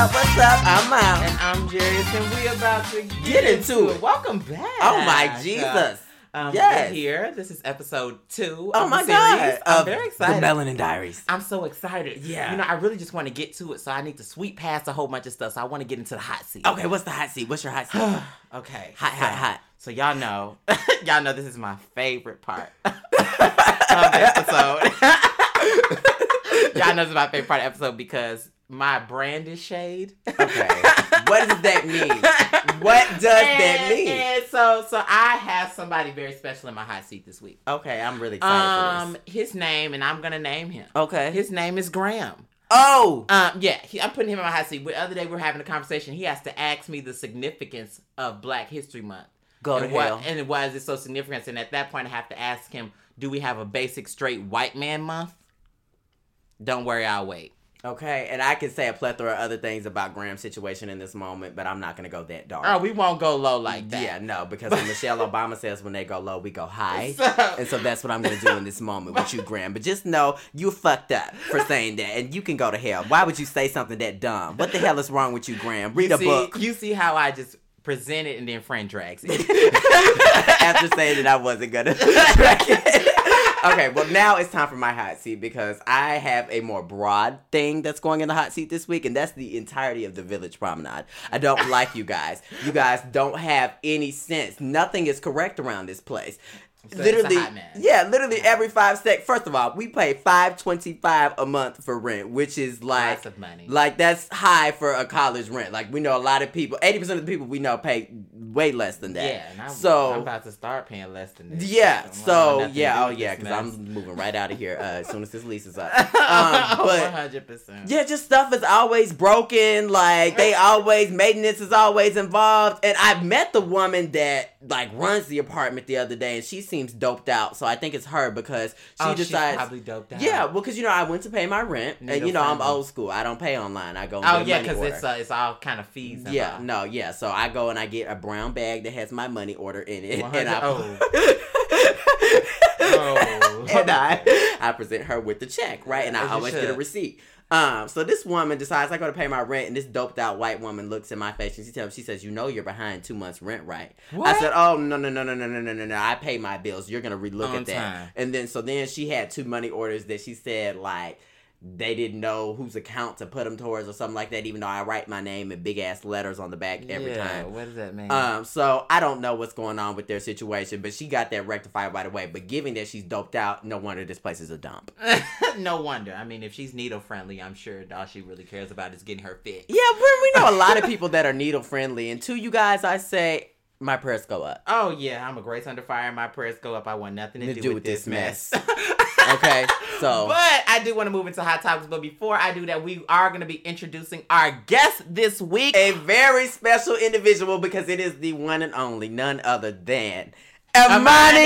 up? What's up? I'm out. And I'm Jarius, and we about to get, Get into it. Welcome back. Oh my Jesus. Um, Yes. We're here. This is episode two. Oh of my series. God. I'm very excited. The Melanin Diaries. I'm so excited. Yeah. You know, I really just want to get to it, so I need to sweep past a whole bunch of stuff. So I want to get into the hot seat. Okay, what's the hot seat? What's your hot seat? okay. Hot, so, hot, hot. So y'all know, y'all know this is my favorite part of the episode. y'all know this is my favorite part of the episode because my brand is shade. Okay. what does that mean? What does that mean? And so, so I have somebody very special in my hot seat this week. Okay, I'm really excited Um, his name, and I'm gonna name him. Okay. His name is Graham. oh! Um, yeah, he, I'm putting him in my hot seat. The other day we were having a conversation. He has to ask me the significance of Black History Month. Go to and what, hell. And why is it so significant? And at that point, I have to ask him, do we have a basic straight white man month? Don't worry, I'll wait. Okay, and I can say a plethora of other things about Graham's situation in this moment, but I'm not going to go that dark. Oh, we won't go low like that. Yeah, no, because when Michelle Obama says when they go low, we go high. So- and so that's what I'm going to do in this moment with you, Graham. But just know you fucked up for saying that, and you can go to hell. Why would you say something that dumb? What the hell is wrong with you, Graham? Read you a see, book You see how I just present it and then friend drags it. after saying that I wasn't going to. Okay, well now it's time for my hot seat because I have a more broad thing that's going in the hot seat this week, and that's the entirety of the Village Promenade. I don't like you guys. You guys don't have any sense. Nothing is correct around this place. So literally, yeah, literally every five sec. First of all, we pay five twenty five a month for rent, which is like Lots of money. like that's high for a college rent. Like we know a lot of people, eighty percent of the people we know pay way less than that. yeah, and I'm, so I'm about to start paying less than this. yeah, so want nothing to yeah, oh yeah, because. I'm moving right out of here uh, as soon as this lease is up. Um, but hundred percent. yeah, just stuff is always broken. Like they always maintenance is always involved. And I met the woman that like runs the apartment the other day, and she seems doped out. So I think it's her because she oh, she's decides. probably doped out. yeah, well, because you know I went to pay my rent, and you know I'm old school. I don't pay online. I go. And Oh yeah, because it's uh, it's all kind of fees. Yeah, no, yeah. So I go and I get a brown bag that has my money order in it, and I, oh. Oh. and I, I present her with the check, right? And I always get a receipt. Um, so this woman decides I go to pay my rent, and this doped out white woman looks in my face and she tells me, she says, "You know you're behind two months rent, right?" What? I said, "Oh no no no no no no no no no! I pay my bills. You're gonna relook On at that." time. And then so then she had two money orders that she said like they didn't know whose account to put them towards or something like that. Even though I write my name in big ass letters on the back every yeah, time. What does that mean? Um, so I don't know what's going on with their situation, but she got that rectified right away. But given that she's doped out, no wonder this place is a dump. no wonder. I mean, if she's needle friendly, I'm sure all she really cares about is getting her fit. Yeah, we, we know a lot of people that are needle friendly, and to you guys, I say my prayers go up. Oh yeah, I'm a grace under fire. My prayers go up. I want nothing to, do, with, this mess. Okay, so but I do want to move into hot topics. But before I do that, we are going to be introducing our guest this week. a very special individual because it is the one and only, none other than Imani.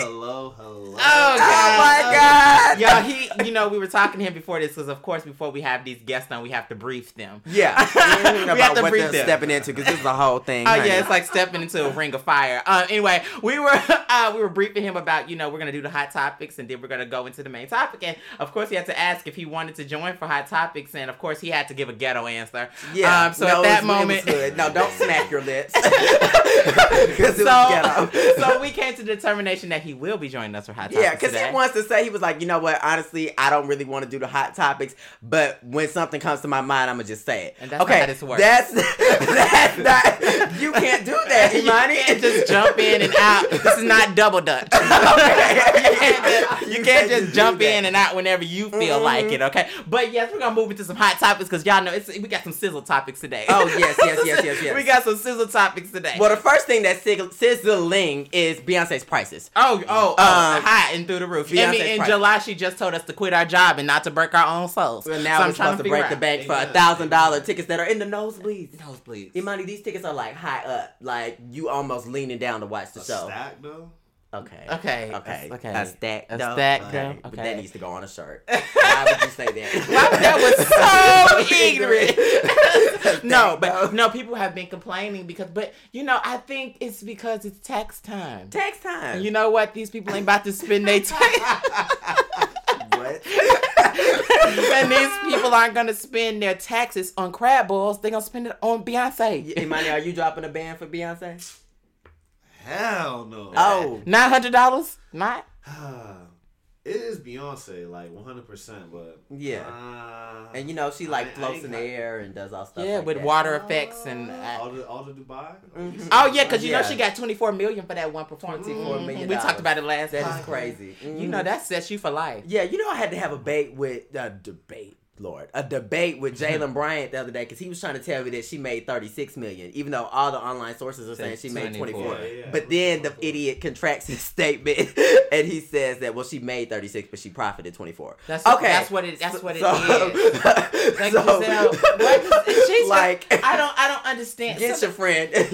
Hello, hello. Oh, Oh God. my God! Y'all, he, you know, we were talking to him before this because, of course, before we have these guests on, we have to brief them. Yeah, We have about to what brief they're them. stepping into because this is the whole thing. Oh honey. yeah, it's like stepping into a ring of fire. Uh, anyway, we were uh, we were briefing him about you know we're gonna do the hot topics and then we're gonna go into the main topic and of course he had to ask if he wanted to join for hot topics and of course he had to give a ghetto answer. Yeah. Um, so no, at that it was- it was moment, no, don't smack your lips. 'Cause it was so we came to the determination that he will be joining us for hot topics Yeah, because he wants to say he was like, you know what? Honestly, I don't really want to do the hot topics, but when something comes to my mind, I'm gonna just say it. And that's not okay, how this works. That's that's not. You can't do that, you Imani. can't just jump in and out. This is not double dutch. you can't just, you You can't just jump in and out whenever you feel Mhm. like it, okay? But yes, we're gonna move into some hot topics because y'all know it's, we got some sizzle topics today. Oh, yes, yes, yes, yes, yes. we got some sizzle topics today. Well, the first thing that's sizzle- sizzling is Beyonce's prices. Oh, oh, oh, Um, hot and through the roof. I mean, Beyonce's in price. July, she just told us to quit our job and not to break our own souls. So So now I'm we're trying supposed to figure break the bank for a thousand dollar tickets that are in the nosebleeds. Nosebleeds. Imani, these tickets are like high up, like you almost leaning down to watch the A show. stack though. Okay. Okay. Okay. Okay. That's that. Dough? stack Okay. dough, But that needs to go on a shirt. Why would you say that? Wow, that was so ignorant. no, but no, people have been complaining because, but you know, I think it's because it's tax time. Tax time. And you know what? These people ain't about to spend their time. what and these people aren't gonna spend their taxes on crab balls. They're gonna spend it on Beyonce. Imani, are you dropping a band for Beyonce? Hell no. Oh, Nine hundred dollars? Not. it is Beyonce, like 100, percent but Yeah. uh, and you know she like I floats ain't in the got- air and does all stuff. Yeah, like with that. water effects and. Uh, all the all the Dubai. Mhm. oh yeah, because you know she got twenty four million for that one performance. $24 Mhm. million We talked about it last. That time. is crazy. You Mhm. know that sets you for life. Yeah, you know I had to have a debate with a debate. Lord, a debate with Jalen Bryant the other day because he was trying to tell me that she made 36 million, even though all the online sources are saying she made 24. 24. Yeah, yeah. But then the idiot contracts his statement and he says that well she made 36 but she profited 24. That's okay. That's what it. That's what it is. so, Like so- Giselle, what is- she's like I don't. I don't understand. get So- your friend. get,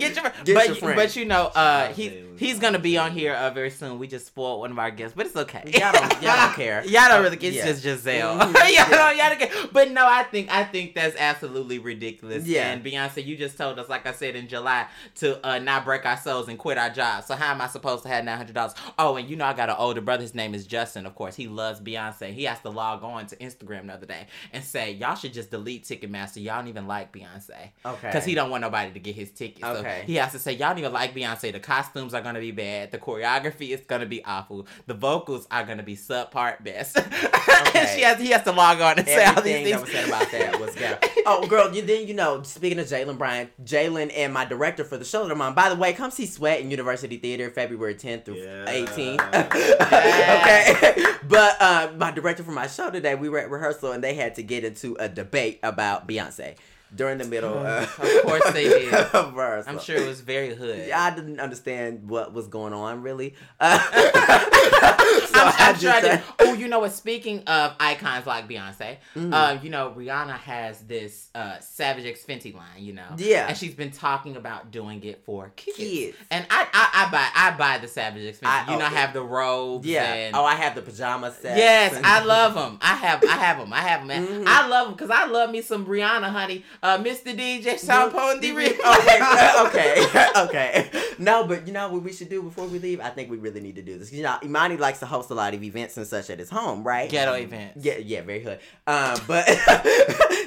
get your, Get but, your friend. but you know, uh, he out to him. he's gonna be on here uh, very soon. We just spoiled one of our guests, but it's okay. Y'all don't- y'all don't care. y'all don't really. It's Yeah. just Giselle. Mhm. Yeah. don't. Y'all don't care. But no, I think I think that's absolutely ridiculous. Yeah. And Beyonce, you just told us, like I said in July, to uh, not break our souls and quit our jobs. So how am I supposed to have nine hundred dollars? Oh, and you know I got an older brother. His name is Justin. Of course, he loves Beyonce. He has to log on to Instagram the other day and say, y'all should just delete Ticketmaster. Y'all don't even like Beyonce. Okay. Because he don't want nobody to get his tickets. So Okay. he has to say, y'all don't even like Beyonce. The costumes are gonna be bad. The choreography is gonna be awful. The vocals are gonna be subpart best. and she has he has to log on and say all these things. that was said about that was good. Oh, girl, you then you know. Speaking of Jalen Bryant, Jalen and my director for the show that I'm on. By the way, come see Sweat in University Theater February 10th through Yeah. 18th. okay, but uh, my director for my show today, we were at rehearsal and they had to get into a debate about Beyonce during the middle. Uh, Of course they did. rehearsal. I'm sure it was very hood. Yeah, I didn't understand what was going on really. Uh, so I'm, I'm I sure I just- Oh, you know what? Speaking of icons like Beyonce, Mm. uh, you know Rihanna has this uh, Savage X Fenty line. You know, Yeah. and she's been talking about doing it for kids. Kids. And I, I, I buy, I buy the Savage X Fenty. I- you know, oh, I have the robes. Yeah. And, Oh, I have the pajama set. Yes, I love them. I have, I have them. I have them. Man. Mhm. I love them because I love me some Rihanna, honey. Uh, Mr. DJ, Sean Pondy, okay, okay, okay. No, but you know what we should do before we leave? I think we really need to do this. You know, Imani likes to host a lot of events and such at his home, right? Ghetto events. Yeah, yeah, very hood. Um, but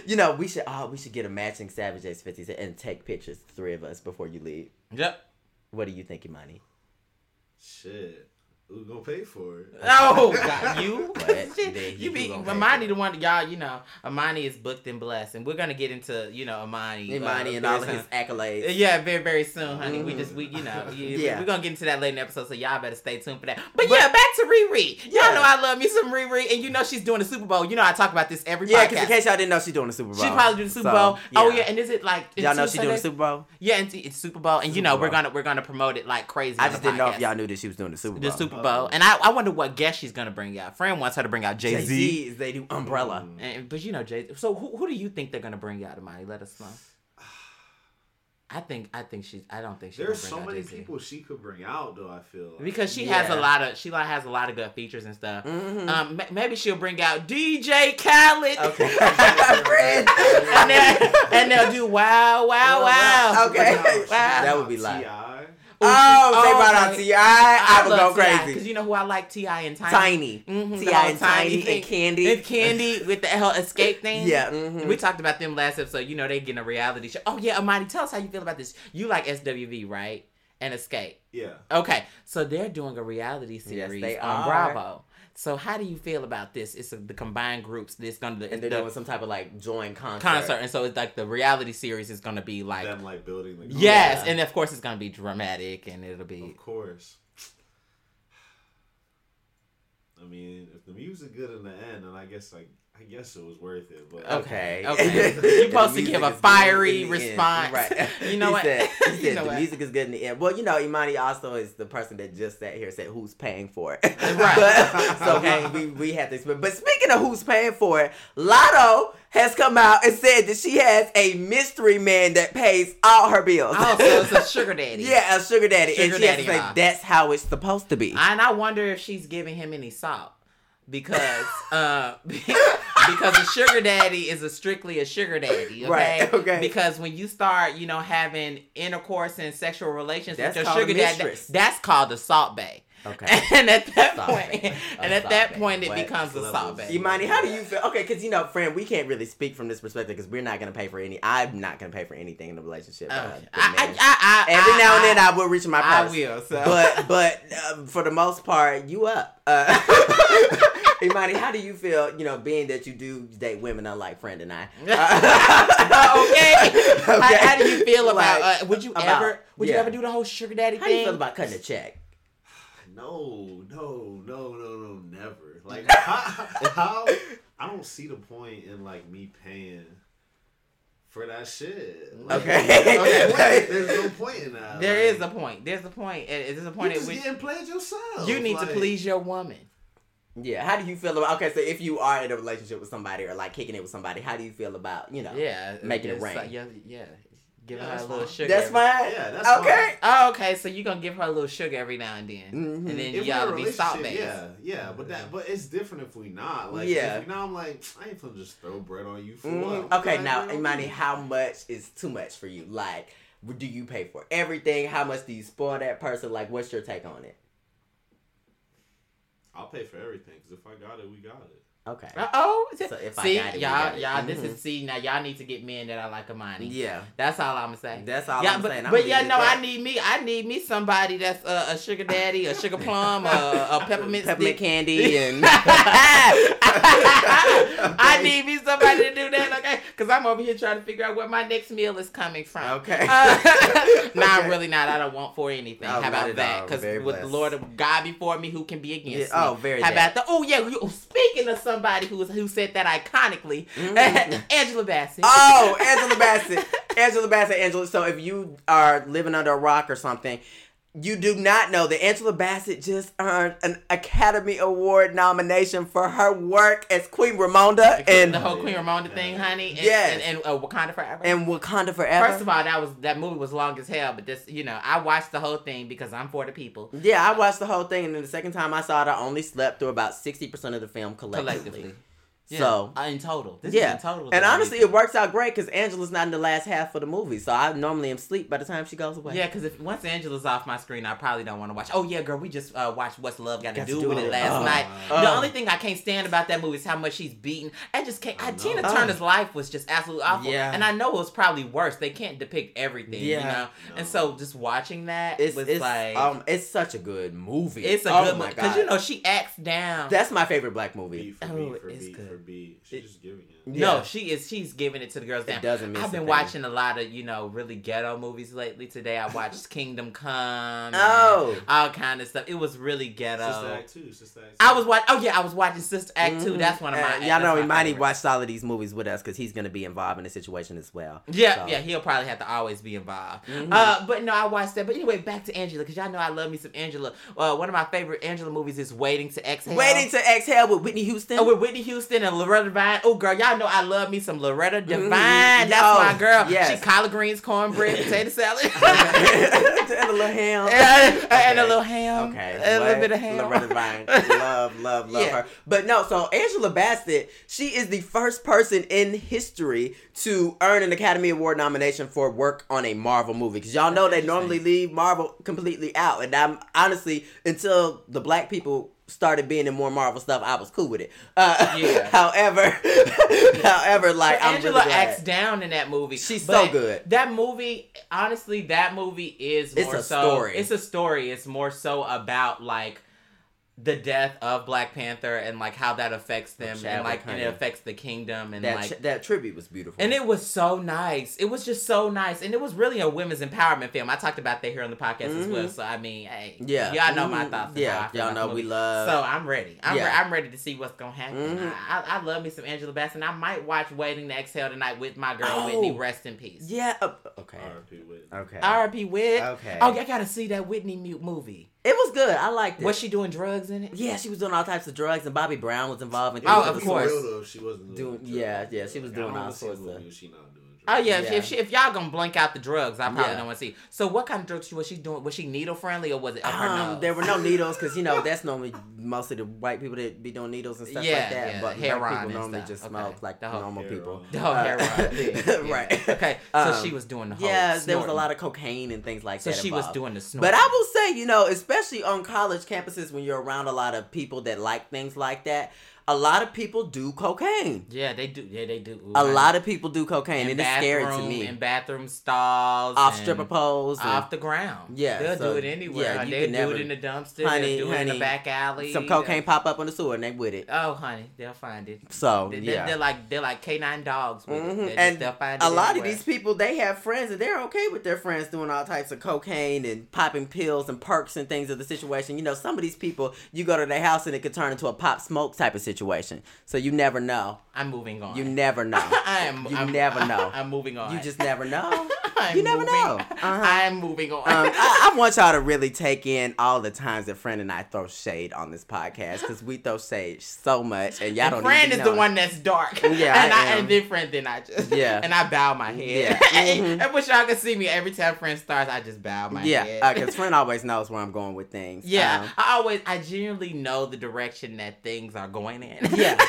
you know, we should oh, we should get a matching Savage X Fentys and take pictures, the three of us, before you leave. Yep. What do you think, Imani? Shit. Who's gonna pay for it? Oh God, you What? You you be gonna Imani the one y'all you know Imani is booked and blessed and we're gonna get into you know Imani Imani, uh, and all very of his accolades. yeah very very soon honey we Mhm. just we you know yeah, Yeah. we're gonna get into that later in the episode so y'all better stay tuned for that but, yeah back to Riri y'all Yeah. know I love me some Riri and you know she's doing the Super Bowl you know I talk about this every Yeah, because in case y'all didn't know, she's doing the Super Bowl. she probably do the Super So, Bowl. Oh yeah, and is it like y'all know it's she's doing the Super Bowl. Yeah, and it's Super Bowl, and you Super know we're gonna we're gonna promote it like crazy. I just didn't know if y'all knew that she was doing the Super Bowl. the Super Uh-oh. And I, I wonder what guest she's gonna bring out. Fran wants her to bring out Jay Jay Z. Z they do Umbrella. Mm. And, but you know, Jay. So who, who do you think they're gonna bring out, Imani? Let us know. I think I think she's. I don't think she's. There's so out many Jay-Z. people she could bring out though. I feel like. because she has a lot of she like has a lot of good features and stuff. Mhm. Um, ma- maybe she'll bring out DJ Khaled. Okay. and then and they'll do wow wow wow. Okay. Wow. That would be live. Ti. Oh, they Oh, brought out. T.I., I would go crazy. Cause you know who I like T.I. and Tiny. Tiny, Mhm, T.I. and Tiny thing. and Kandi. And Kandi with the whole Xscape thing. Yeah, mhm. We talked about them last episode. You know, they getting a reality show. Oh, yeah, Amani, tell us how you feel about this. You like SWV, right? And Xscape. Yeah. Okay, so they're doing a reality series they on. Bravo. So how do you feel about this? It's a, the combined groups. This gonna and they're the doing some type of like joint concert. concert, and so it's like the reality series is gonna be like Them like building the. yes, Yeah. and of course it's gonna be dramatic, and it'll be Of course. I mean, if the music good in the end, then I guess like I guess it was worth it. But Okay. Okay. You're supposed to give a fiery in the end. response. Right. You know what? Said, he You know the what? music is good in the end. Well, you know, Imani also is the person that just sat here and said who's paying for it. Right. But, so Okay. we, we, we had this. But speaking of who's paying for it, Latto has come out and said that she has a mystery man that pays all her bills. oh, so it's a sugar daddy. yeah, a sugar daddy. Sugar and she has daddy to say that's how it's supposed to be. And I wonder if she's giving him any salt because uh, because a sugar daddy is a strictly a sugar daddy. Okay? Right, okay. Because when you start, you know, having intercourse and sexual relations That's with your called a sugar daddy, that's called salt bay. Okay. And at that Salt point, and at that bae. point, it What becomes a salt bay. Imani, how do you feel? Okay, because you know, friend, we can't really speak from this perspective because we're not gonna pay for any. I'm not gonna pay for anything in the relationship. Uh, uh, I, I. I, Every now and then, I, will reach in my I will. So. but but um, for the most part, you up. Uh, Imani, how do you feel? You know, being that you do date women, unlike friend and I. okay. How, how do you feel about? Like, uh, would you about- ever? Would you ever do the whole sugar daddy How do you thing? feel about cutting a check? No, no, no, no, no, never. Like how, how? I don't see the point in like me paying for that shit. Like, Okay. there's no point- There's no point in that. There is a point. There's a point. It- There's a point You point at just which getting played yourself. you need to like- please your woman. Yeah. How do you feel about? Okay, so if you are in a relationship with somebody or like kicking it with somebody, how do you feel about you know? Yeah, Making it rain. like- yeah, yeah. Giving Yeah, her a that's little fine. sugar. That's fine. Yeah, that's okay. Oh, okay. So you're gonna give her a little sugar every now and then, Mhm. and then If y'all we're a be salt based. Yeah, yeah, but that, but it's different if we not. Like, Yeah. if we I'm like, I ain't gonna just throw bread on you for Mhm. what? Okay, Like, now you Imani, how much is too much for you? Like, do you pay for everything? How much do you spoil that person? Like, what's your take on it? I'll pay for everything because if I got it, we got it. Okay. Uh oh. So if I see, got it, y'all, y'all. This Mhm. is see now. Y'all need to get men that are like Imani. Yeah, That's all I'm gonna say. that's all yeah, I'm but, saying. I'm but yeah, no, at I need me. I need me somebody that's uh, a sugar daddy, a sugar plum, a, a peppermint peppermint candy and. I need me somebody to do that, okay? Because I'm over here trying to figure out where my next meal is coming from. Okay. Uh, I'm Okay. really not. I don't want for anything. Oh, How about that? Because with the. Lord of God before me, who can be against Yeah, me? oh, very How that. about the? Oh yeah. You, speaking of somebody who was who said that iconically, Mhm. Angela Bassett. Oh, Angela Bassett. Angela Bassett, Angela. So if you are living under a rock or something, you do not know that Angela Bassett just earned an Academy Award nomination for her work as Queen Ramonda and the whole Queen Ramonda thing, honey. And, Yes. And, and uh, Wakanda Forever. in Wakanda Forever. First of all, that was that movie was long as hell, but this, you know, I watched the whole thing because I'm for the people yeah, I watched the whole thing, and then the second time I saw it, I only slept through about 60% of the film collectively. collectively. So, uh, in total, this yeah. is in total. And honestly, it works out great because Angela's not in the last half of the movie. So I normally am asleep by the time she goes away. Yeah, because if once Angela's off my screen, I probably don't want to watch. Oh yeah, girl, we just uh, watched What's Love Got to Do, do with with it it. last Oh. night. Oh. The only thing I can't stand about that movie is how much she's beaten. I just can't. I I know. Tina Oh. Turner's life was just absolutely awful. Yeah. and I know it was probably worse. They can't depict everything. Yeah. you know. No. And so just watching that It's, was it's, like. um, it's such a good movie. it's a oh good movie because you know she acts down. That's my favorite black movie. Beat for Oh, beat for it's beat good. Beat. She's just giving it. Yeah. No, she is. She's giving it to the girls. It Down. doesn't miss I've a been thing. watching a lot of you know really ghetto movies lately. Today I watched Kingdom Come. Oh. all kind of stuff. It was really ghetto. Sister Act two. Sister Act. I was watching. Oh yeah, I was watching Sister Act two. Mhm. That's one of my. Uh, y'all that's know my Imani favorite. watched all of these movies with us because he's gonna be involved in the situation as well. Yeah, So- yeah, he'll probably have to always be involved. Mhm. Uh, but no, I watched that. But anyway, back to Angela because y'all know I love me some Angela. Uh, one of my favorite Angela movies is Waiting to Exhale. Waiting to exhale with Whitney Houston. Oh, with Whitney Houston and Loretta Devine. Oh, girl, y'all know I love me some Loretta Devine. Mhm. That's Oh, my girl. yes. She collard greens, cornbread, potato salad. and a little ham. and, and a little ham. Okay, A little bit of ham. Loretta Devine, love, love, love Yeah. her. But no, so Angela Bassett, she is the first person in history to earn an Academy Award nomination for work on a Marvel movie. Because y'all know they normally leave Marvel completely out, and I'm honestly until the black people started being in more Marvel stuff, I was cool with it. Uh, Yeah. however, however, like I'm Angela really acts down in that movie. She's But so good. That movie, honestly, that movie is more It's a so. story. It's a story. It's more so about like the death of Black Panther and like how that affects them and like and it affects the kingdom and That like. ch- that tribute was beautiful. and it was so nice. It was just so nice, and it was really a women's empowerment film. I talked about that here on the podcast as well. Mhm. So I mean, hey, yeah, y'all know my Mhm. thoughts. and how I Yeah, feel y'all about the know we love. So I'm ready. I'm, yeah. re- I'm ready to see what's gonna happen. Mhm. I, I, I love me some Angela Bassett. I might watch Waiting to Exhale tonight with my girl Oh. Whitney. Rest in peace. yeah. uh, okay. R.I.P. Whitney. Okay. R.I.P. Whit. Okay. Oh, I gotta see that Whitney mute movie. It was good. I liked it. Was she doing drugs in it? Yeah, she was doing all types of drugs, and Bobby Brown was involved in. Oh, It of course. real though she wasn't Doing- doing. yeah, yeah, she was doing all wanna see a sorts of- movie She not doing Oh yeah, if, Yeah. if, she, if y'all gonna blank out the drugs, I probably Yeah. don't want to see. So what kind of drugs was she doing? Was she needle friendly or was it up her Um, nose? there were no needles because you know that's normally most of the white people that be doing needles and stuff Yeah, like that. yeah, but heroin black people normally stuff. just Okay. smoke like The whole normal heroin. people. The whole Uh, heroin thing. Yeah. right. Okay, so Um, she was doing the whole. Yeah, there was a lot of cocaine and things like So that. So she was doing the snorting. But I will say, you know, especially on college campuses when you're around a lot of people that like things like that, a lot of people do cocaine. Yeah, they do. Yeah, they do. Ooh, A I- lot of people do cocaine, in and it's scary to me. In bathroom stalls, Off stripper poles, and off the ground. Yeah, they'll so, do it anywhere. yeah, can do never- it in the dumpster. Honey, they'll do it in honey, the back alley. some cocaine pop up on the sewer, and they with it. Oh, honey, they'll find it. So They, yeah. are like they're like canine dogs. With it. Mhm. They just- And they'll find it a lot of these people they have friends and they're okay with their friends doing all types of cocaine and popping pills and perks and things of the situation you know some of these people you go to their house and it could turn into a pop smoke type of situation so you never know I'm moving on. you never know I am. You I'm, never know. I'm moving on. you just never know you never moving- know. Uh-huh. I'm moving on. um, I, I want y'all to really take in all the times that friend and I throw shade on this podcast because we throw shade so much and y'all and don't friend even is know. the one that's dark. Yeah, and I I, am. and then friend, then I just Yeah. and I bow my head. Yeah. Mhm. I wish y'all could see me every time friend starts. I just bow my head. yeah head. because friend always knows where I'm going with things Yeah, Um, I always, I genuinely know the direction that things are going in. Yeah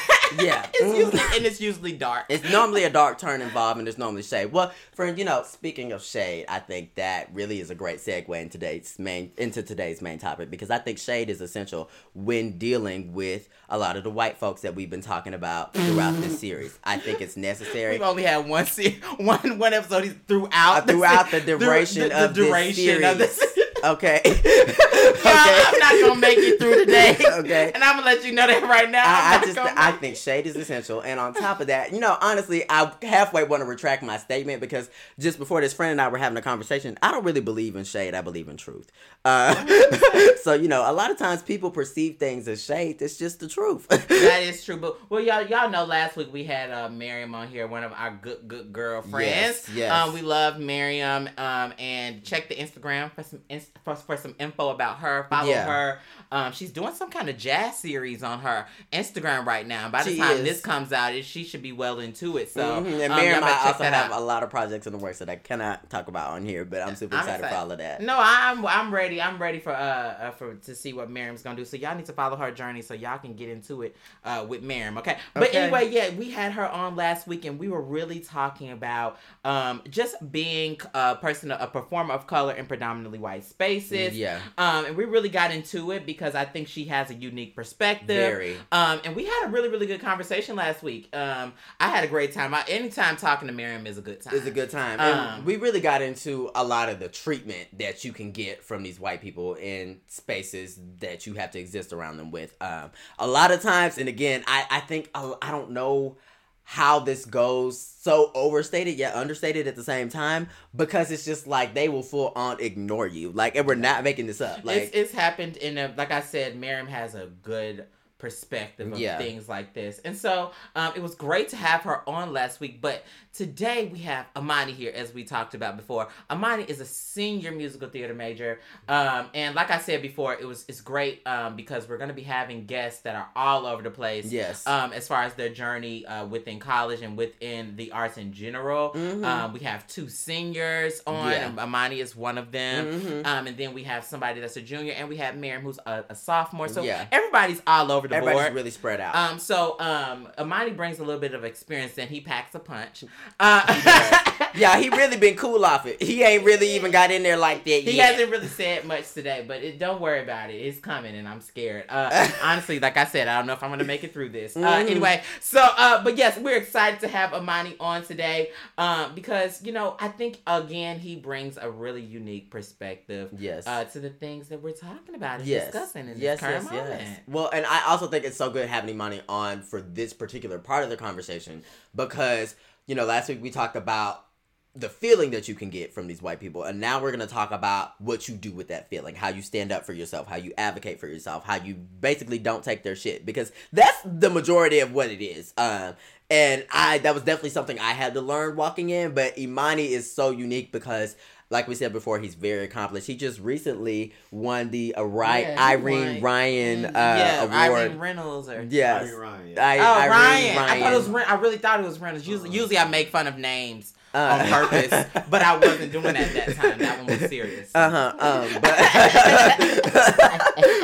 yeah it's Mhm. usually and it's usually dark. It's normally a dark turn involved, and there's normally shade. Well, friend, you know, speaking of shade, I think that really is a great segue in today's main into today's main topic because I think shade is essential when dealing with a lot of the white folks that we've been talking about throughout this series. I think it's necessary. We've only had one se- one one episode throughout Uh, throughout se- the duration the, of the this duration of this. series. Okay. Yeah, I'm not gonna make it through today. Okay. and I'm gonna let you know that right now. I, I just I think shade is essential, and on top of that, you know, honestly, I halfway want to retract my statement because just before this friend and I were having a conversation, I don't really believe in shade. I believe in truth. Uh, so you know, a lot of times people perceive things as shade. It's just the truth. that is true. But well, y'all y'all know last week we had uh, Miriam on here, one of our good good girlfriends. Yes, yes. Um, we love Miriam. Um, and check the Instagram for some ins- for, for some info about her. Follow Yeah. her. Um, she's doing some kind of jazz series on her Instagram right now. By the She time is. this comes out, it, she should be well into it. So Mhm. and um, Miriam, y'all I also have out. a lot of projects in the works that I cannot talk about on here, but I'm super I'm excited for excited. all of that. No, I'm I'm ready. I'm ready for uh, uh for to see what Miriam's gonna do. So y'all need to follow her journey so y'all can get into it uh with Miriam. Okay. But Okay. anyway, yeah, we had her on last week and we were really talking about um just being a person, a performer of color in predominantly white spaces. Yeah, Um, and we really got into it because I think she has a unique perspective. very. Um, and we had a really, really good conversation last week. Um, I had a great time. I, anytime talking to Miriam is a good time. It's a good time. Um, we really got into a lot of the treatment that you can get from these white people in spaces that you have to exist around them with. Um, a lot of times, and again, I, I think, I I don't know how this goes so overstated yet understated at the same time because it's just like they will full on ignore you. Like, and we're not making this up. Like, it's, it's happened in a like I said, Miriam has a good perspective of Yeah. things like this, and so um, it was great to have her on last week. But today we have Imani here, as we talked about before. Imani is a senior musical theater major, um, and like I said before, it was it's great um, because we're going to be having guests that are all over the place. yes. Um, as far as their journey uh, within college and within the arts in general, Mhm. um, we have two seniors on. Yeah. and Imani is one of them. Mhm. Um, and then we have somebody that's a junior, and we have Miriam who's a, a sophomore. So Yeah. everybody's all over the Everybody's board. really spread out. um, so um, Imani brings a little bit of experience, and he packs a punch. Uh, yeah, he really been cool off it. He ain't really even got in there like that yet. He yet. hasn't really said much today, but it, don't worry about it. It's coming, and I'm scared. Uh, honestly, like I said, I don't know if I'm gonna make it through this. Uh, Mhm. anyway, so uh, but yes, we're excited to have Imani on today um, because you know I think again he brings a really unique perspective Yes. uh, to the things that we're talking about and yes. discussing in yes, this current yes, moment. yes. Well, and I also think it's so good having Imani on for this particular part of the conversation because, you know, last week we talked about the feeling that you can get from these white people and now we're going to talk about what you do with that feeling how you stand up for yourself how you advocate for yourself how you basically don't take their shit because that's the majority of what it is. Um and i that was definitely something i had to learn walking in but imani is so unique because like we said before, he's very accomplished. He just recently won the Ari- Yeah, Irene won. Ryan uh, yeah, award. Irene Reynolds or Yes. Irene Ryan, I- oh Irene Ryan. I thought it was. Ryan. I really thought it was Reynolds. Usually, Uh-huh. usually I make fun of names Uh, on purpose, but I wasn't doing that that time. That one was serious. Uh huh. Um, but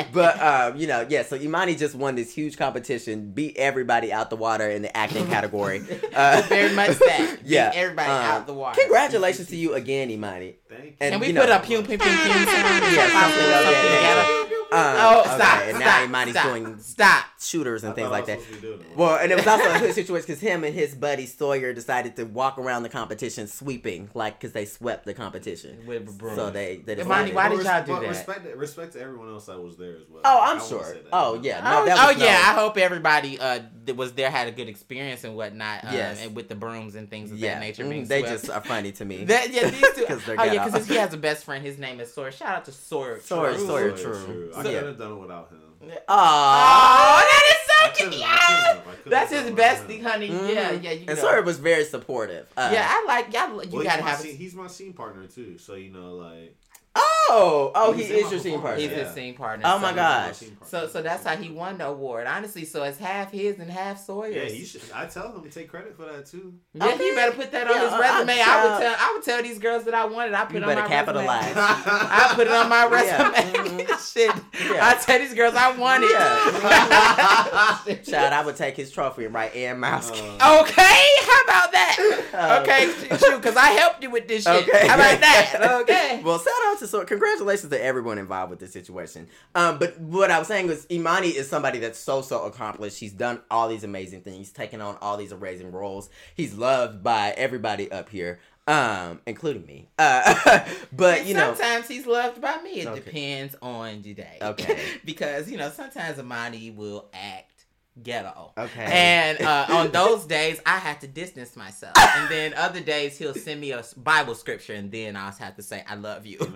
but um, you know, yeah. So Imani just won this huge competition, beat everybody out the water in the acting category. Uh, Very much that. yeah. Beat everybody um, out the water. Congratulations to you again, Imani. Thank. And Can we you put know- a pew pew pew pew sound? Yeah, Something, something like that. Um, Oh, okay, stop! And now Imani's doing stop. shooters and I things like that. supposed to be doing it. Well, and it was also a good situation because him and his buddy Sawyer decided to walk around the competition sweeping, like because they swept the competition. With a. So they they Imani, why did y'all do that? Respect, respect to everyone else that was there as well. Oh, I I'm won't sure. Oh yeah, no, oh, oh was yeah, I hope everybody uh that was there had a good experience and whatnot. Um, Yes. and with the brooms and things of yeah. that nature mhm, they swept. just are funny to me. That, yeah, these two. 'Cause they're oh yeah, because he has a best friend. His name is Sawyer. Shout out to Sawyer. Sawyer, True. Sawyer. Sawyer, true. I So- couldn't have done it without him. Aww. Oh, that is so cute. Yes! couldn't have. I couldn't That's his done it without bestie, him. honey. Mhm. Yeah, yeah. You And know. Sawyer was very supportive. Uh, yeah, I like y'all. You Well, gotta have. scene, he's my scene partner too, so you know, like Oh, oh, he He's in is your scene partner. He's Yeah. his scene partner. Oh so- my he's gosh. my scene partner. So, so that's how he won the award. Honestly, so it's half his and half Sawyer's. Yeah, he should. I tell him to take credit for that too. Yeah, Okay. he better put that on Yeah, his I- resume. I I, would tell. I would tell these girls that I wanted. I put You it on better my capitalize. resume. I put it on my Yeah. resume. Shit. Yeah. I tell these girls I wanted. Yeah. Child, I would take his trophy and write Ann Mouse. Uh, Okay, how about that? Uh, okay, shoot, because I helped you with this shit. Okay. How about that? Okay. well, shout out to so congratulations to everyone involved with this situation. Um, but what I was saying was Imani is somebody that's so so accomplished. He's done all these amazing things. He's taken on all these amazing roles. He's loved by everybody up here, um, including me. Uh, but And you know, sometimes he's loved by me. It Okay. depends on the day. Okay. because you know sometimes Imani will act ghetto. okay, And uh, on those days, I had to distance myself. And then other days, he'll send me a Bible scripture, and then I'll have to say, I love you.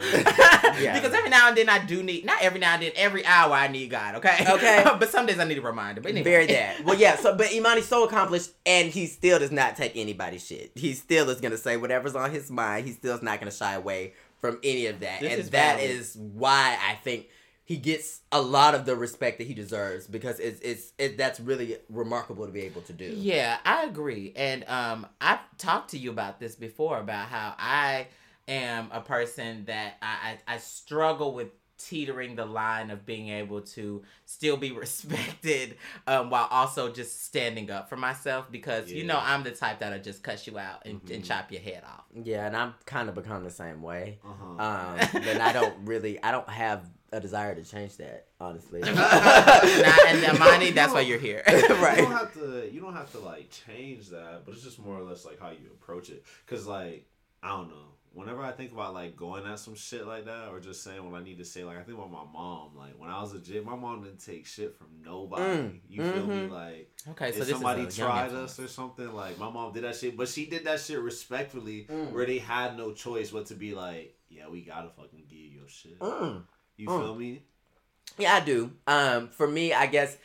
Yeah. Because every now and then I do need, not every now and then, every hour I need God, okay? Okay. but some days I need a reminder. But anyway. Very that. Well, yeah. So, but Imani's so accomplished, and he still does not take anybody's shit. He still is gonna say whatever's on his mind. He still is not gonna shy away from any of that, This and is that valid. is why I think he gets a lot of the respect that he deserves because it's it's it, that's really remarkable to be able to do. Yeah, I agree. And um I've talked to you about this before about how I am a person that I, I, I struggle with teetering the line of being able to still be respected um, while also just standing up for myself because you know I'm the type that'll just cut you out and, and Mhm. chop your head off. Yeah, and I'm kind of become the same way. uh-huh. Um, and I don't really, I don't have a desire to change that, honestly. Nah, and Imani, that's why you're here. right? You don't have to. You don't have to like change that, but it's just more or less like how you approach it. Cause like I don't know. Whenever I think about like going at some shit like that, or just saying what I need to say, like I think about my mom. Like when I was a kid, my mom didn't take shit from nobody. Mm. You feel me? Mhm. Like Okay, so if this somebody is a young tried us or something, like my mom did that shit, but she did that shit respectfully, Mm. where they had no choice but to be like, yeah, we gotta fucking give you your shit. Mm. You Mm. feel me? Yeah, I do. Um, for me, I guess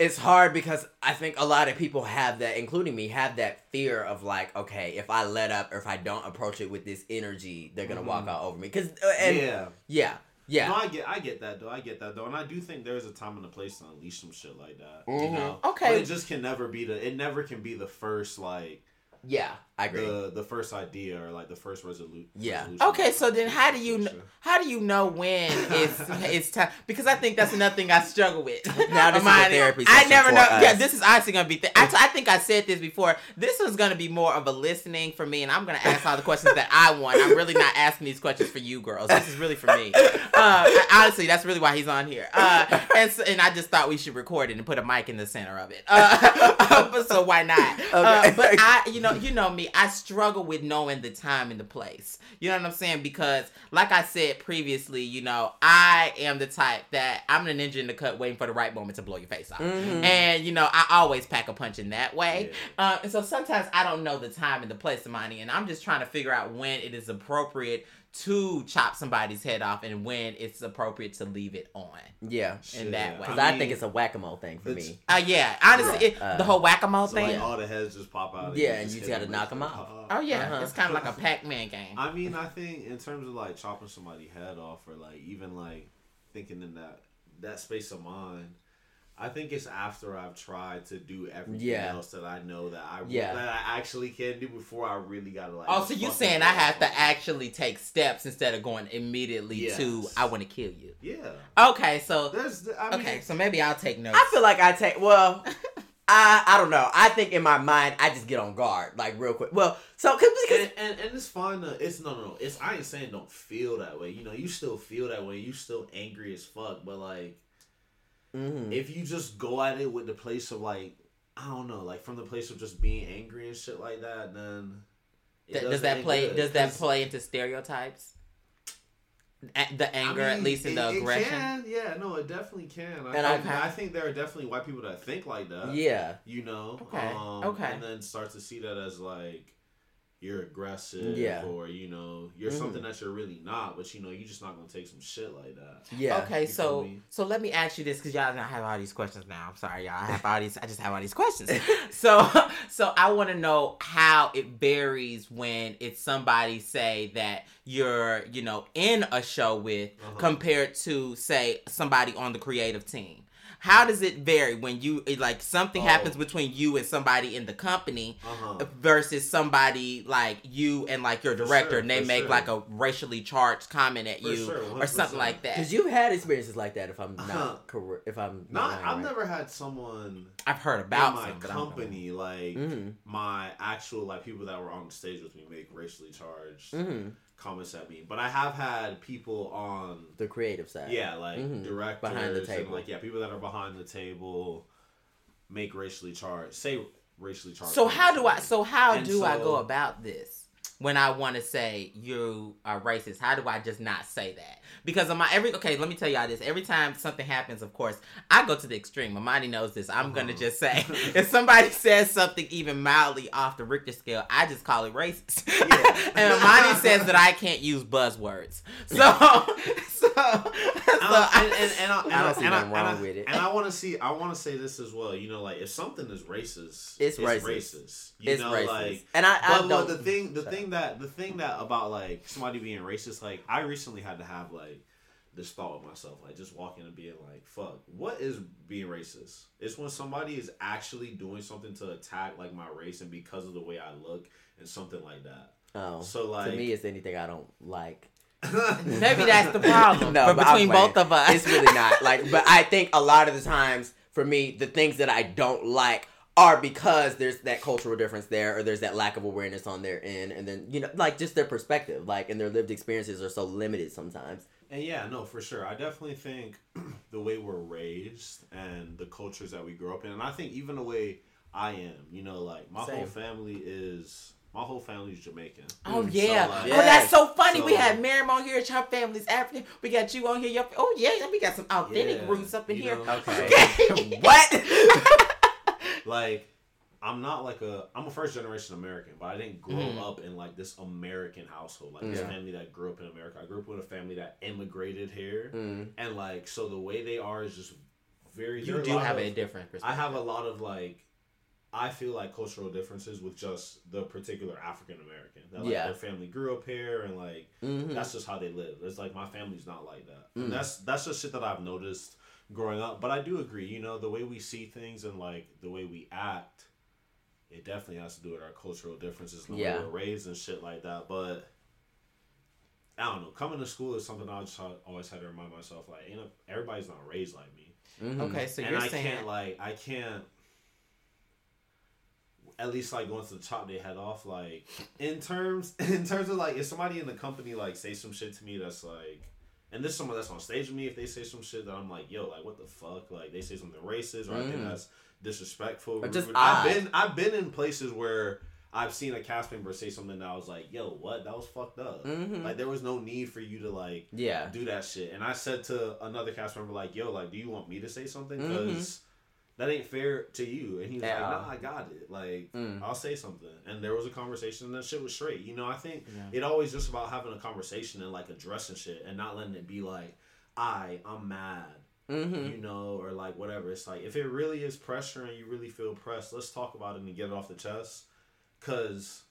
it's hard because I think a lot of people have that, including me, have that fear of like, okay, if I let up or if I don't approach it with this energy, they're gonna walk Mhm. all over me. Cause uh, and yeah, yeah. yeah, No, I get, I get that though. I get that though, and I do think there's a time and a place to unleash some shit like that. Mhm. You know, Okay. But it just can never be the. It never can be the first like yeah. I agree. the the first idea or like the first resolu- Yeah. resolution. Okay, so then how do you kn- how do you know when it's it's time? Because I think that's another thing I struggle with. Now this is a therapy I session never for know. us. Yeah, this is honestly gonna be. Th- I, t- I think I said this before. This is gonna be more of a listening for me, and I'm gonna ask all the questions that I want. I'm really not asking these questions for you girls. This is really for me. Uh, honestly, that's really why he's on here. Uh, and so, and I just thought we should record it and put a mic in the center of it. Uh, but so why not? Uh, Okay. but I, you know, you know me. I struggle with knowing the time and the place. You know what I'm saying? Because, like I said previously, you know, I am the type that I'm the ninja in the cut, waiting for the right moment to blow your face off. Mhm. And you know, I always pack a punch in that way. Yeah. Uh, and so sometimes I don't know the time and the place of money, and I'm just trying to figure out when it is appropriate to chop somebody's head off and when it's appropriate to leave it on. yeah. in that way. Because I, think it's a whack a mole thing for me. Uh, yeah, honestly, it, Uh, the whole whack a mole So thing. like all the heads just pop out. Yeah, and you hit gotta knock them the- off. Oh yeah, Uh-huh. it's kind of like a Pac-Man game. I mean, I think in terms of like chopping somebody's head off or like even like thinking in that that space of mind, I think it's after I've tried to do everything Yeah. else that I know that I Yeah. that I actually can do before I really gotta like. Oh, so you fucking saying I go have to actually take steps instead of going immediately to I want to kill you. Yeah. Okay, so There's. I mean, okay, so maybe I'll take notes. I feel like I take well. I I don't know. I think in my mind I just get on guard like real quick. Well, so cause, because and, and, and it's fine to it's no no no it's I ain't saying don't feel that way you know you still feel that way you still angry as fuck but like Mhm. if you just go at it with the place of like I don't know like from the place of just being angry and shit like that then Th- does that play? good, Does that play into stereotypes? A- The I anger, at least in it- the it aggression. can, yeah, no, it definitely can. I, And I, okay. I think there are definitely white people that think like that. yeah, you know. Okay, Um, okay. And then start to see that as like you're aggressive, Yeah. or you know, you're Mhm. something that you're really not. But you know, you're just not gonna take some shit like that. yeah. Okay, You so feel me? so let me ask you this because y'all don't have all these questions now. I'm sorry, y'all. I have all these. I just have all these questions. so so I want to know how it varies when it's somebody say that you're you know in a show with Uh-huh. compared to say somebody on the creative team. How does it vary when you like something Oh. happens between you and somebody in the company Uh huh. versus somebody like you and like your director sure, and they make sure. like a racially charged comment at For you sure, or something like that. Because you've had experiences like that. If I'm Uh-huh. not correct, if I'm Not, lying, I've right? never had someone I've heard in about my some, but I don't know. company like Mhm. my actual like people that were on stage with me make racially charged Mhm. Comments at me. But I have had people on the creative side. Yeah, like Mhm. directors Behind the and table. like yeah, people that are behind the table make racially charged say racially charged. So how do I? So how And do I go about this when I want to say you are racist? How do I just not say that? Because on my every okay, let me tell y'all this. Every time something happens, of course, I go to the extreme. Imani knows this. I'm gonna Uh-huh. just say if somebody says something even mildly off the Richter scale, I just call it racist. Yeah. and Imani says that I can't use buzzwords. So Um, and, and, and, I, and, I don't see nothing wrong with it. And I want to see, I want to say this as well. You know, like if something is racist, It's it's, racist. racist. You it's know, racist. like. and I, I But, don't. but the thing, the Sorry. thing that, the thing that about like somebody being racist, like I recently had to have like this thought with myself, like just walking and being like, "Fuck, what is being racist?" It's when somebody is actually doing something to attack like my race, and because of the way I look and something like that. Oh, So like, to me, it's anything I don't like. maybe that's the problem. No, but but between both of us, It's really not like. But I think a lot of the times, for me, the things that I don't like are because there's that cultural difference there, or there's that lack of awareness on their end, and then you know, like just their perspective, like and their lived experiences are so limited sometimes. And yeah, no, for sure. I definitely think the way we're raised and the cultures that we grow up in, and I think even the way I am, you know, like my whole family is my whole family is Jamaican. Oh Mm, yeah. so, like- Oh, that's so funny. we So- had Miriam on here. Her family's African. We got you on here. Your, oh yeah, we got some authentic Yeah, roots up in here. know, Okay. what? Like I'm not like a I'm a first generation American, but I didn't grow Mhm. up in like this American household, like this family that grew up in America. I grew up with a family that immigrated here, Mm. and like so the way they are is just very. you do have of- a different perspective. I have a lot of like, I feel like cultural differences with just the particular African American. That like Yeah. their family grew up here and like Mhm. that's just how they live. It's like my family's not like that. Mm. And that's that's just shit that I've noticed growing up. But I do agree, you know, the way we see things and like the way we act, it definitely has to do with our cultural differences and the Yeah. way we're raised and shit like that. But I don't know. Coming to school is something I just always had to remind myself like, you know, everybody's not raised like me Mhm. Okay, so and you're I saying can't like I can't at least like going to the chop their head off like in terms in terms of like if somebody in the company like say some shit to me that's like and this is someone that's on stage with me if they say some shit that I'm like yo like what the fuck like they say something racist or I think Mhm. that's disrespectful Or just. I've been I've been in places where I've seen a cast member say something that I was like yo what that was fucked up Mhm. like there was no need for you to like yeah. do that shit. And I said to another cast member, like, yo, like, do you want me to say something? Because that ain't fair to you. And he was Yeah. like, nah, I got it. Like, Mm. I'll say something. And there was a conversation and that shit was straight. You know, I think Yeah. it always just about having a conversation and like addressing shit and not letting it be like, I, I'm mad. Mm-hmm. You know, or like whatever. It's like if it really is pressure and you really feel pressed, let's talk about it and get it off the chest. Cause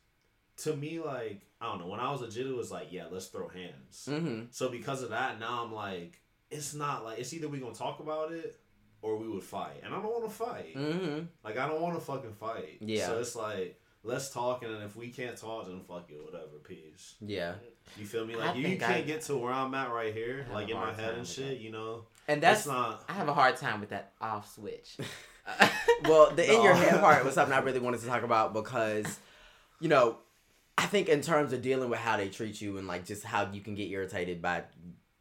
to me, like, I don't know, when I was a jit, it was like, yeah, let's throw hands. Mm-hmm. So because of that, now I'm like, it's not like it's either we gonna talk about it or we would fight, and I don't want to fight. Mm-hmm. Like I don't want to fucking fight. Yeah. So it's like let's talk, and then if we can't talk, then fuck it, whatever. Peace. Yeah. You feel me? I Like you, you can't I- get to where I'm at right here, like in my head and shit. that. You know, And that's that's not. I have a hard time with that off switch. well, the in your head part was something I really wanted to talk about because, you know, I think in terms of dealing with how they treat you and like just how you can get irritated by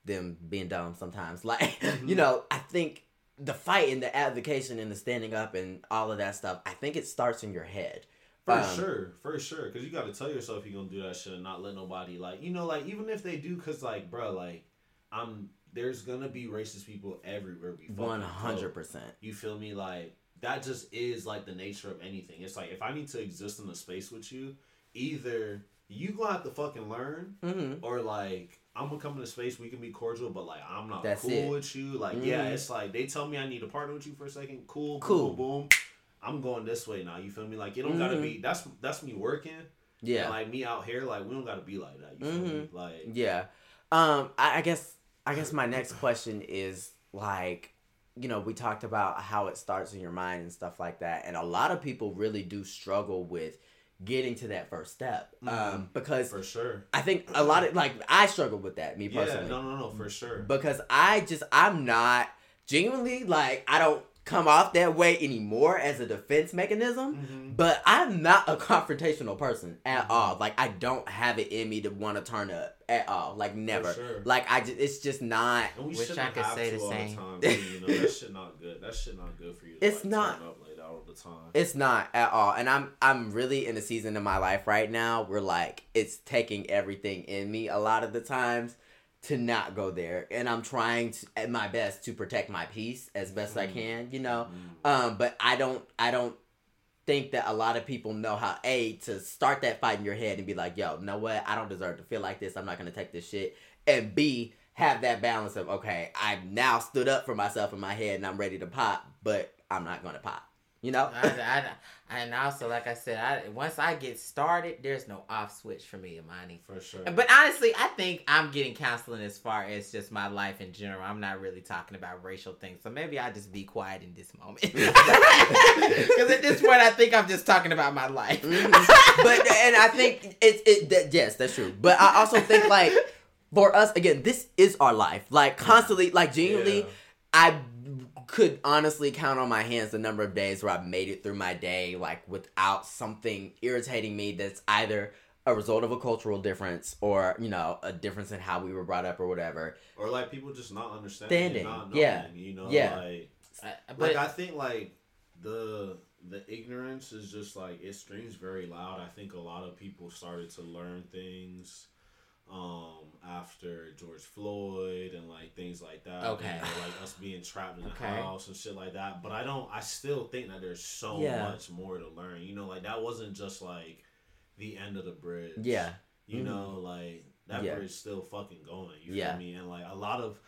them being dumb sometimes. Like, Mm-hmm. you know, I think the fight and the advocation and the standing up and all of that stuff, I think it starts in your head. For Um, sure, for sure, because you got to tell yourself you're gonna do that shit and not let nobody like you know like even if they do, cause like bro, like I'm there's gonna be racist people everywhere. We One hundred percent. You feel me? Like that just is like the nature of anything. It's like if I need to exist in a space with you, either you gonna have to fucking learn, Mm-hmm. or like I'm gonna come in a space we can be cordial, but like I'm not That's cool it. with you. Like yeah, Mhm. it's like they tell me I need to partner with you for a second. Cool, Cool. boom, boom. I'm going this way now. You feel me? Like it don't gotta Mhm. be. That's that's me working. Yeah. And, like me out here, like we don't gotta be like that. You feel me? Like Yeah. Um, I, I guess I guess my next question is like, you know, we talked about how it starts in your mind and stuff like that, and a lot of people really do struggle with getting to that first step. Um, Mhm. because for sure. I think a lot of like I struggle with that, me Yeah, personally. no, no, no, for sure. Because I just I'm not genuinely like I don't come off that way anymore as a defense mechanism. Mhm. But I'm not a confrontational person at Mhm. all. Like I don't have it in me to want to turn up at all. Like never. sure. Like I just it's just not. And we Wish I could have say to the all same. the time. You know that shit not good. That shit not good for you. To, It's like, not. Time. It's not at all. And I'm I'm really in a season in my life right now where like it's taking everything in me a lot of the times to not go there. And I'm trying to at my best to protect my peace as best I Mhm. can, you know. Mm. Um, but I don't I don't think that a lot of people know how a to start that fight in your head and be like, yo, know what? I don't deserve to feel like this. I'm not gonna take this shit. And B, have that balance of okay, I've now stood up for myself in my head and I'm ready to pop, but I'm not gonna pop. You know? I, I, and also, like I said, I, once I get started, there's no off switch for me, Imani. For sure. But honestly, I think I'm getting counseling as far as just my life in general. I'm not really talking about racial things, so maybe I just be quiet in this moment. Because at this point, I think I'm just talking about my life. Mhm. but and I think it's it that, yes, that's true. But I also think like for us again, this is our life. Like constantly, like genuinely, Yeah. I could honestly count on my hands the number of days where I've made it through my day like without something irritating me that's either a result of a cultural difference or you know a difference in how we were brought up or whatever. or like people just not understanding, Standing, not knowing, yeah. you know, Yeah. like Uh, like but I think like the the ignorance is just like it screams very loud. I think a lot of people started to learn things um after George Floyd and like things like that. Okay. You know, like us being trapped in the Okay. house and shit like that. But I don't I still think that there's so Yeah. much more to learn. You know, like that wasn't just like the end of the bridge. Yeah. You Mhm. know, like that Yeah. bridge still fucking going. You Yeah. feel me? And like a lot of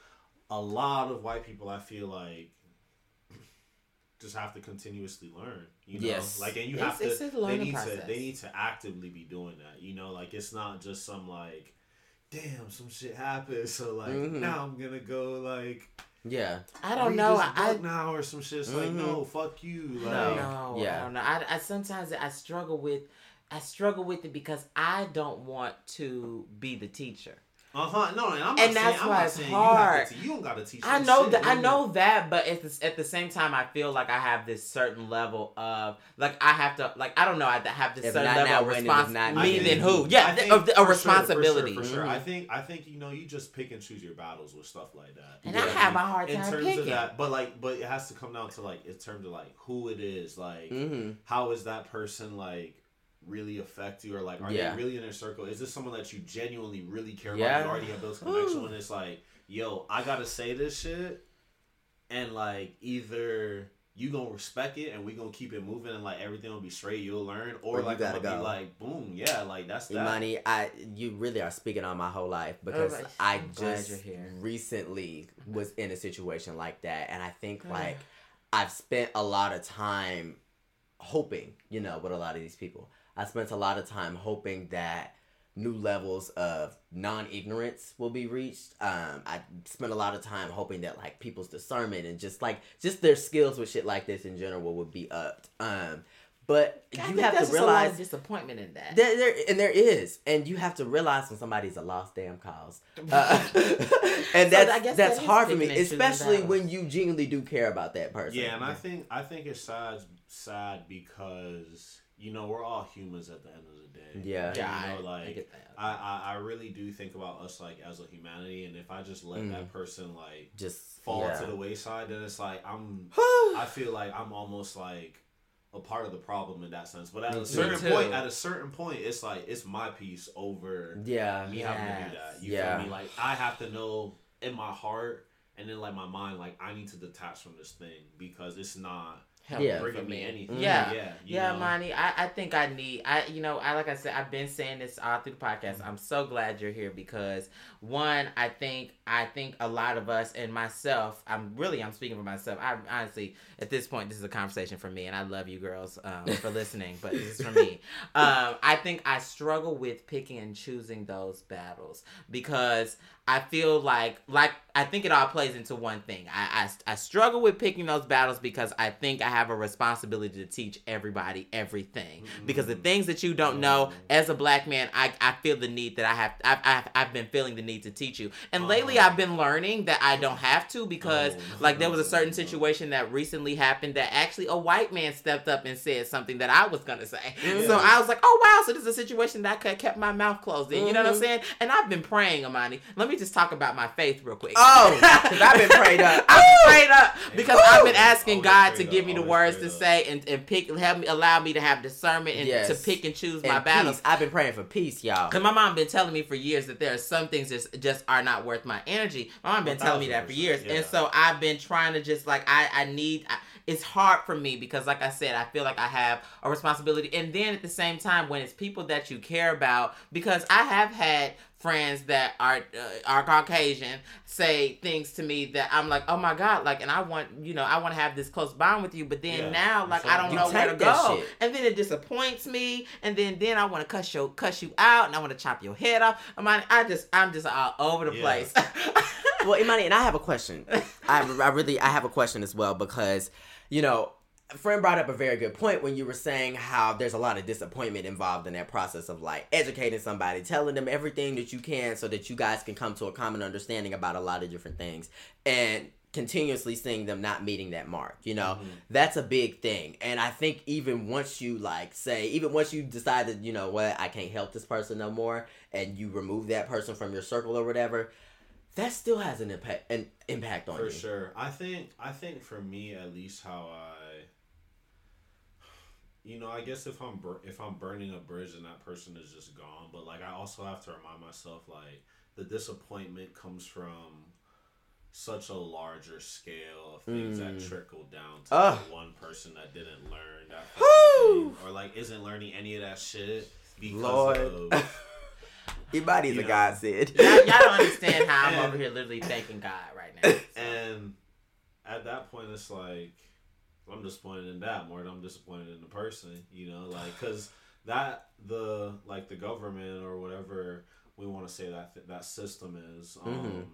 a lot of white people I feel like just have to continuously learn. You know? Yes. Like and you It's- have to they need to they need to actively be doing that. You know, like it's not just some like damn, some shit happened, so like Mhm. now I'm gonna go like Yeah. I don't know. I, book now or some shit. It's like Mhm. no, fuck you. Like No. No, Yeah. I don't know. I, I sometimes I struggle with I struggle with it because I don't want to be the teacher. Uh huh. No, and I'm not And saying, that's I'm why not it's saying hard. You, you don't gotta teach. I know that I nigga. know that, but at the, at the same time, I feel like I have this certain level of like I have to like I don't know I have this If certain level now, of responsibility. it is Me now. then who? I Yeah, think of the- a for sure, for responsibility. sure, for sure. Mhm. I think I think you know you just pick and choose your battles with stuff like that. And You I have a hard time in terms picking. of that, but like, but it has to come down to like in terms of like who it is, like Mm-hmm. how is that person like really affect you, or like are Yeah. they really in their circle? Is this someone that you genuinely really care Yeah. about? You already have those connections, and it's like, yo, I gotta say this shit, and like either. You gonna respect it and we gonna keep it moving and like everything will be straight. You'll learn, or, Or like gotta gonna be like, boom, yeah, like that's that. Imani, I you really are speaking on my whole life because right. I I'm just recently was in a situation like that, and I think like I've spent a lot of time hoping, you know, with a lot of these people. I spent a lot of time hoping that new levels of non-ignorance will be reached. Um, I spent a lot of time hoping that like people's discernment and just like just their skills with shit like this in general would be upped. Um, but I you think have to just a lot of realize disappointment in that. there, there, and there is, and you have to realize when somebody's a lost damn cause, uh, and So that's I guess that's that is hard for me, picking and choosing especially when you genuinely do care about that person. Yeah, and I think I think it's sad sad because you know we're all humans at the end of the day. Yeah. yeah, you I, know, like I get that. I, I I really do think about us like as a humanity, and if I just let Mm. that person like just fall yeah. to the wayside, then it's like I'm I feel like I'm almost like a part of the problem in that sense. But at Me a certain too. point, at a certain point, it's like it's my piece over yeah, me having to do that. You Yeah. feel me? Like I have to know in my heart and then like my mind, like I need to detach from this thing because it's not Helping Yeah. for me anything. Yeah. yeah, you Yeah, know? Monty, I, I think I need I you know, I like I said, I've been saying this all through the podcast. Mm-hmm. I'm so glad you're here because one, I think I think a lot of us and myself, I'm really I'm speaking for myself. I honestly at this point this is a conversation for me and I love you girls um, for listening, but this is for me. Um, I think I struggle with picking and choosing those battles because I feel like like I think it all plays into one thing. I, I I struggle with picking those battles because I think I have a responsibility to teach everybody everything. Mm. Because the things that you don't know mm. as a black man, I, I feel the need that I have I've, I've, I've been feeling the need to teach you. And lately uh-huh. I've been learning that I don't have to because Oh. like there was a certain situation that recently happened that actually a white man stepped up and said something that I was gonna say. So I was like, oh wow, so this is a situation that I could have kept my mouth closed in. You know what I'm mm-hmm. saying? And I've been praying, Imani. Let me just talk about my faith real quick. Oh, because I've been prayed up. I'm prayed up because I've been asking Always God to give up, me the always words to up. say and, and pick help me allow me to have discernment and Yes. to pick and choose And my battles. peace. I've been praying for peace, y'all. Cause my mom been telling me for years that there are some things that just are not worth my energy. My mom been telling me that for years, yeah. and so I've been trying to just like I I need. I, it's hard for me because, like I said, I feel like I have a responsibility, and then at the same time, when it's people that you care about, because I have had friends that are uh, are Caucasian say things to me that I'm like, oh my god, like, and I want you know I want to have this close bond with you, but then Yeah, now like I don't know where to go, shit. and then it disappoints me, and then then I want to cuss you cuss you out, and I want to chop your head off. I mean, I just I'm just all over the Yeah. place. well, Imani, and I have a question. I, I really, I have a question as well because, you know, friend brought up a very good point when you were saying how there's a lot of disappointment involved in that process of like educating somebody, telling them everything that you can so that you guys can come to a common understanding about a lot of different things and continuously seeing them not meeting that mark you know mm-hmm. that's a big thing and i think even once you like say even once you decide that you know what i can't help this person no more and you remove that person from your circle or whatever that still has an impact an impact on For you. sure. I think I think for me at least how I you know, I guess if I'm bur- if I'm burning a bridge and that person is just gone, but like I also have to remind myself like the disappointment comes from such a larger scale of things that Mm. trickle down to Ugh. the one person that didn't learn that thing, or like isn't learning any of that shit because Lord. of Everybody's You a know. godsend. y'all, y'all don't understand how I'm And- over here literally thanking God right now. So. And at that point, it's like I'm disappointed in that more than I'm disappointed in the person. You know, like because that the like the government or whatever we want to say that that system is. Um, Mhm.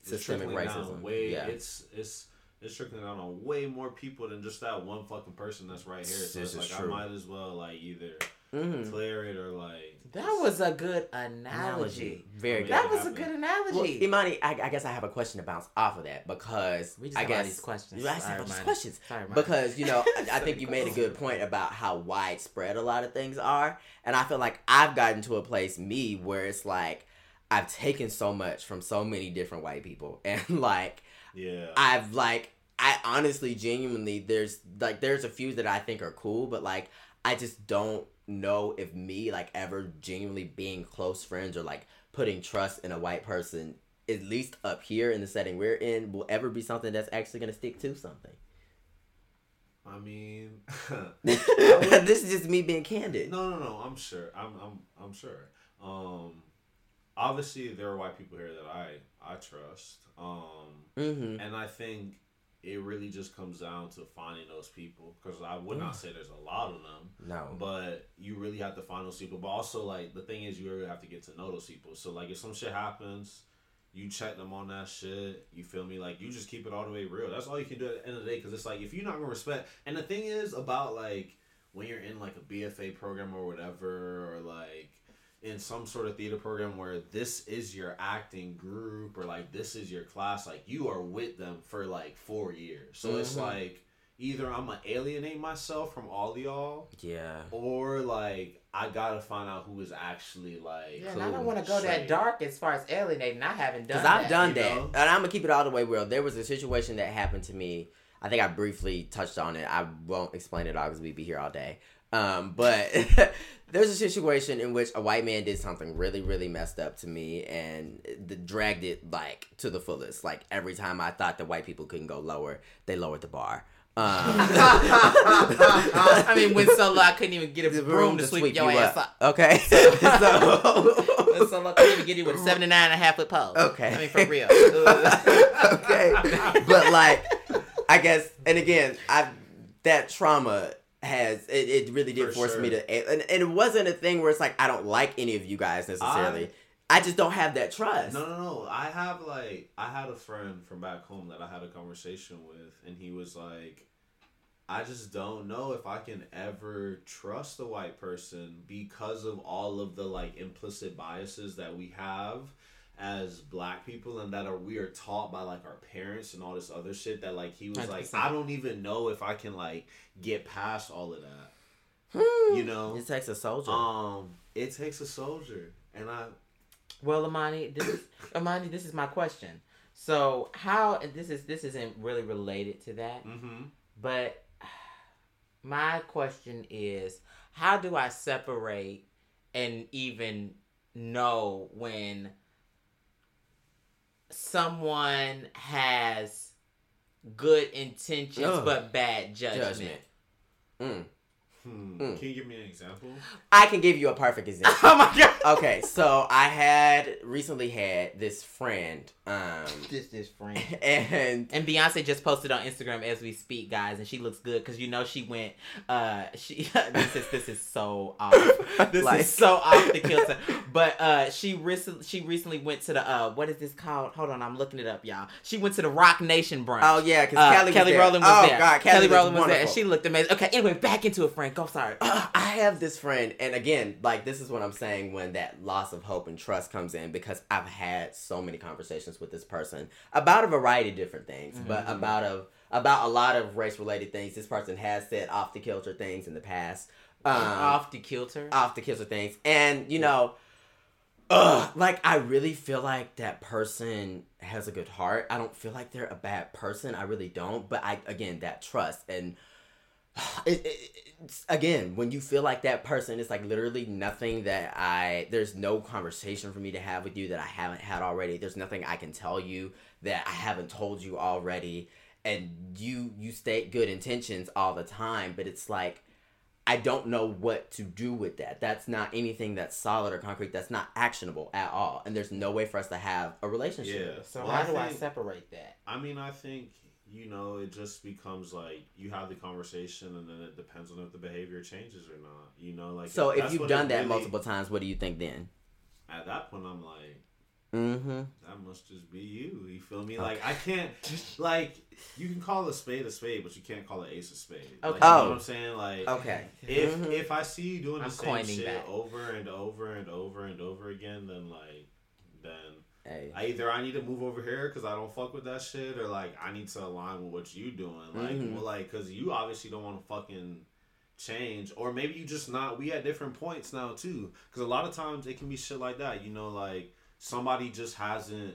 it's Systemic trickling down racism, Way, yeah. it's it's it's trickling down on way more people than just that one fucking person that's right here. So This it's like true. I might as well like either Mhm. clear it or like That was a good analogy. Very good. That was a happened. good Well, analogy. Imani, I, I guess I have a question to bounce off of that because We just I have all guess these questions. You guys Sorry, have all these questions Sorry, because you know I, I think you made a good point about how widespread a lot of things are, and I feel like I've gotten to a place me where it's like I've taken so much from so many different white people, and like yeah. I've like I honestly genuinely there's like there's a few that I think are cool, but like I just don't know if me like ever genuinely being close friends or like putting trust in a white person at least up here in the setting we're in will ever be something that's actually gonna stick to something. I mean. this is just me being candid. No, no, no. I'm sure. I'm, I'm, I'm sure. Um, obviously there are white people here that I, I trust. Um, Mm-hmm. and I think it really just comes down to finding those people because I would not mm. say there's a lot of them, No. but you really have to find those people. But also, like the thing is, you really have to get to know those people. So like if some shit happens. You check them on that shit. You feel me? Like you just keep it all the way real. That's all you can do at the end of the day. Because it's like if you're not gonna respect. And the thing is about like when you're in like a BFA program or whatever, or like in some sort of theater program where this is your acting group or like this is your class, like you are with them for like four years. So it's Mhm. like either I'm gonna alienate myself from all y'all, Yeah. or like I gotta find out who is actually like. Yeah, and I don't want to go that dark as far as alienating. I haven't done Because I've that. done you that. know? And I'm going to keep it all the way real. There was a situation that happened to me. I think I briefly touched on it. I won't explain it all because we'd be here all day. Um, but there's a situation in which a white man did something really, really messed up to me and the, dragged it like to the fullest. Like every time I thought the white people couldn't go lower, they lowered the bar. Um, I mean, when I couldn't even get a broom to sweep, your you ass up. Okay. so, so low, I couldn't even get you with a 79 and a half foot pole. Okay. I mean, for real. okay. But like, I guess, and again, I that trauma has it, it really did For force me to, and, and it wasn't a thing where it's like I don't like any of you guys necessarily. I, just don't have that trust. No, no, no. I have like I had a friend from back home that I had a conversation with, and he was like, "I just don't know if I can ever trust a white person because of all of the like implicit biases that we have." As black people, and that are we are taught by like our parents and all this other shit that like he was like 100%. I don't even know if I can like get past all of that. Hmm. You know, it takes a soldier. um, it takes a soldier, and I Well, Imani, this is Imani. This is my question. So, how this is this isn't really related to that, mm-hmm. but my question is, how do I separate and even know when someone has good intentions Ugh. but bad judgment? Judgment. Mm. Hmm. Mm. Can you give me an example? I can give you a perfect example. oh my god! okay, so I had recently had this friend, um, This this friend. and And Beyonce just posted on Instagram as we speak, guys, and she looks good because you know she went. Uh, she this is this is so off. This Like- is so off the kilter. But uh, she recently she recently went to the uh, what is this called? Hold on, I'm looking it up, y'all. She went to the Roc Nation brunch. oh yeah, because Uh, Kelly, Kelly there. Rowland was there. oh, there. God, Kelly, Kelly, Rowland was there, and she looked amazing. Okay, anyway, back into it, Frank. Go, sorry. Uh, I have this friend, and again, like this is what I'm saying when that loss of hope and trust comes in because I've had so many conversations with this person about a variety of different things, but Mhm. about of about a lot of race related things. This person has said off the kilter things in the past, um, off the kilter. off the kilter things, and you know. Ugh, like I really feel like that person has a good heart. I don't feel like they're a bad person. I really don't. But I again that trust and it, it, again when you feel like that person it's like literally nothing that i there's no conversation for me to have with you that i haven't had already. There's nothing i can tell you that i haven't told you already. And you you state good intentions all the time but it's like i don't know what to do with that. That's not anything that's solid or concrete. That's not actionable at all. And there's no way for us to have a relationship. Yeah. so Well, how I do I separate that? I mean, I think you know it just becomes like you have the conversation, and then it depends on if the behavior changes or not. You know, like so if you've done that really- multiple times what do you think then At that point, I'm like, mm-hmm that must just be you. You feel me? Like I can't, like you can call a spade a spade, but you can't call an ace a spade. Like, Okay. you know Oh. what I'm saying? Like okay if Mhm. if I see you doing the I'm same shit that. over and over and over and over again, then like then hey I either I need to move over here because I don't fuck with that shit, or like I need to align with what you doing, like Mhm. well, like because you obviously don't want to fucking change, or maybe you just not. We at different points now too, because a lot of times it can be shit like that. You know, like somebody just hasn't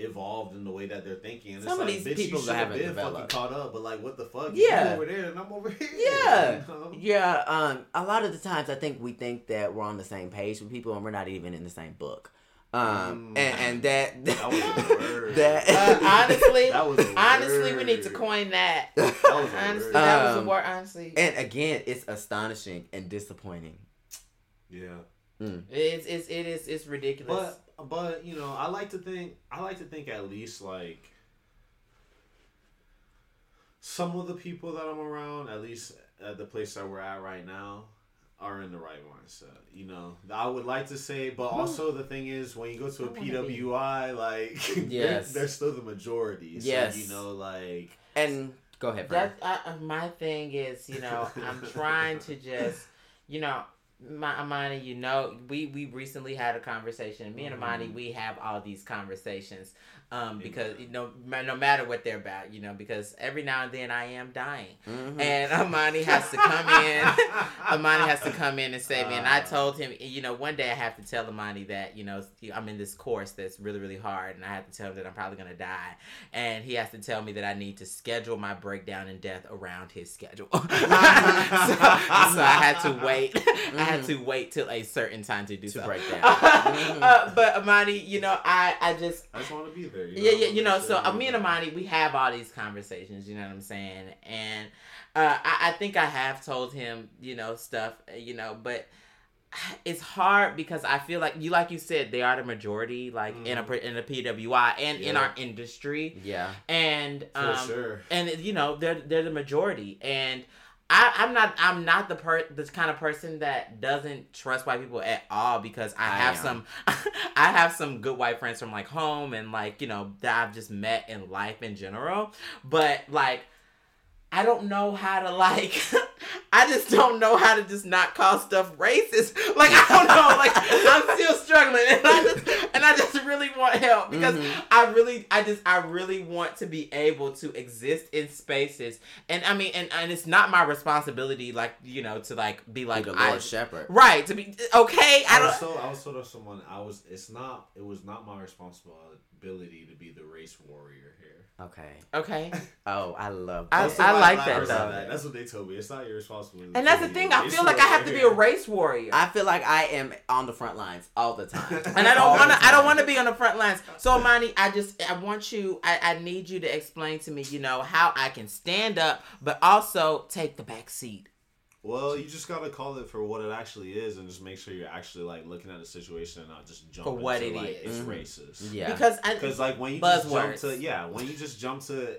evolved in the way that they're thinking. And Some of it's like, these bitch, people you should have been fucking caught up, but like, what the fuck? Yeah. you over there and I'm over here. Yeah. you know? Yeah, um, a lot of the times I think we think that we're on the same page with people and we're not even in the same book. Um, Mm. and, and that That was a word. that Uh, honestly, That was a honestly, we need to coin that. That was Honestly, that was Um, a word. Honestly, and again, it's astonishing and disappointing. yeah. it's it's it is it's ridiculous. But but you know, I like to think I like to think at least like some of the people that I'm around, at least at the place that we're at right now, are in the right mindset. You know, I would like to say, but also the thing is, when you go to a PWI, like, Yes. they're, they're still the majority. So, Yes. you know, like, And go ahead, Fran. That uh, my thing is, you know, I'm trying to just, you know, my Imani, you know, we we recently had a conversation. Me and Imani, Mhm. we have all these conversations, um, because you know, no matter what they're about, you know, because every now and then I am dying, Mhm. and Imani has to come in. Imani has to come in and save me. And I Uh. told him, you know, one day I have to tell Imani that, you know, I'm in this course that's really, really hard. And I have to tell him that I'm probably going to die. And he has to tell me that I need to schedule my breakdown and death around his schedule. so, so I had to wait. I had to wait till a certain time to do To so. break down. uh, but Imani, you know, I, I just, I just want to be there. You yeah, yeah, you know. So uh, me and. Imani, we have all these conversations. You know what I'm saying? And uh, I, I think I have told him, you know, stuff. uh, You know, but it's hard because I feel like you, like you said, they are the majority, like in a Mhm. in a PWI and in our industry, yeah. and For um, sure. and you know they're they're the majority and I, I'm not I'm not the per the kind of person that doesn't trust white people at all because I, I have am. some I have some good white friends from like home and like you know that I've just met in life in general but like I don't know how to like I just don't know how to just not call stuff racist like I don't know like I'm still struggling and I just and I just really want help because Mhm. I really, I just, I really want to be able to exist in spaces, and I mean, and, and it's not my responsibility, like you know, to like be like, Like the I, Lord Shepherd. right, to be okay. I I was don't. told, I was told of someone. I was. It's not. It was not my responsibility to be the race warrior here. Okay. Okay, Oh, I love I- that. what I like that, though. said. That's what they told me. It's not your responsibility. and that's the thing. I feel like I have to be a race warrior. I feel like I am on the front lines all the time. and I don't want to. I don't want to be on the front lines. So, Imani, I just, I want you. I, I need you to explain to me, you know, how I can stand up, but also take the back seat. Well, you just gotta call it for what it actually is, and just make sure you're actually like looking at the situation and not just jump For what into, it like, is. It's Mhm. racist. Yeah. Because Because like when you just jump to yeah, when you just jump to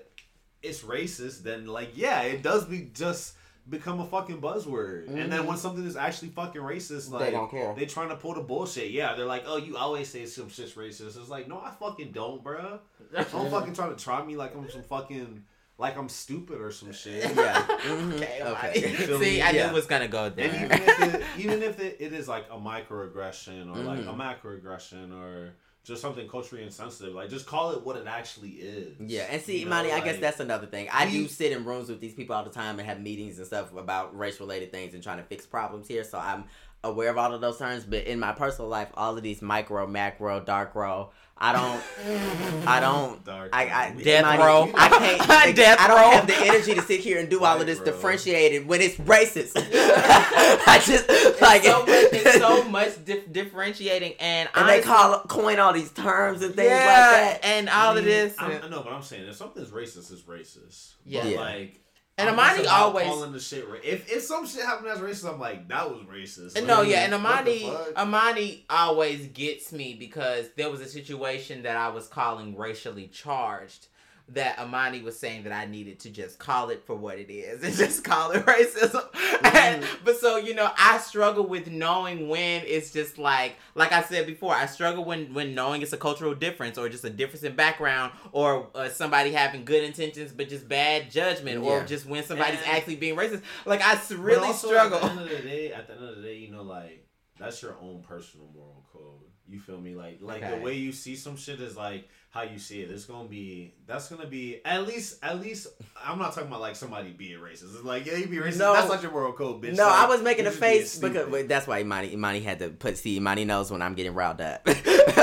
it's racist, then like yeah, it does be just become a fucking buzzword. And then Mhm. when something is actually fucking racist, like They don't care. They trying to pull the bullshit. Yeah, they're like, oh, you always say some shit's racist. It's like, no, I fucking don't, bruh. Don't fucking try to try me like I'm some fucking like I'm stupid or some shit. Yeah. Mhm. Okay, Okay. See, me? I knew Yeah. it was gonna go And there. even if it, even if it, it is like a microaggression or like a Mhm. macroaggression or just something culturally insensitive, like just call it what it actually is. Yeah, and see, You know, Imani, I guess that's another thing. I do sit in rooms with these people all the time and have meetings and stuff about race related things and trying to fix problems here. So I'm aware of all of those terms. But in my personal life, all of these micro, macro, dark row, I don't, I don't. Dark. I, I Death Imani, row. I can't. Death I don't row. have the energy to sit here and do all of this Right, differentiated when it's racist. I just like it's so much, it's so much dif- differentiating, and and they call coin all these terms and things yeah, like that. and I all mean, of this. I'm, I know, but I'm saying if something's racist, it's racist. Yeah. But, Yeah. like. And Imani always- calling the shit. Ra- if if some shit happened that's racist, I'm like that was racist. Like, no, yeah, and Imani. Imani always gets me because there was a situation that I was calling racially charged. That Imani was saying that I needed to just call it for what it is and just call it racism. And, but so you know, I struggle with knowing when it's just like, like I said before, I struggle when when knowing it's a cultural difference or just a difference in background or uh, somebody having good intentions but just bad judgment or just when somebody's And- actually being racist. Like I s- But really also, struggle. At the end of the day, at the end of the day, you know, like that's your own personal moral code. You feel me? Like, like Okay. the way you see some shit is like how you see it. It's gonna be. That's gonna be at least. At least. I'm not talking about like somebody being racist. It's like yeah, you be racist. No. that's not your moral code, bitch. No, Like, I was making a face because that's why Imani Imani had to put. See, Imani knows when I'm getting riled up.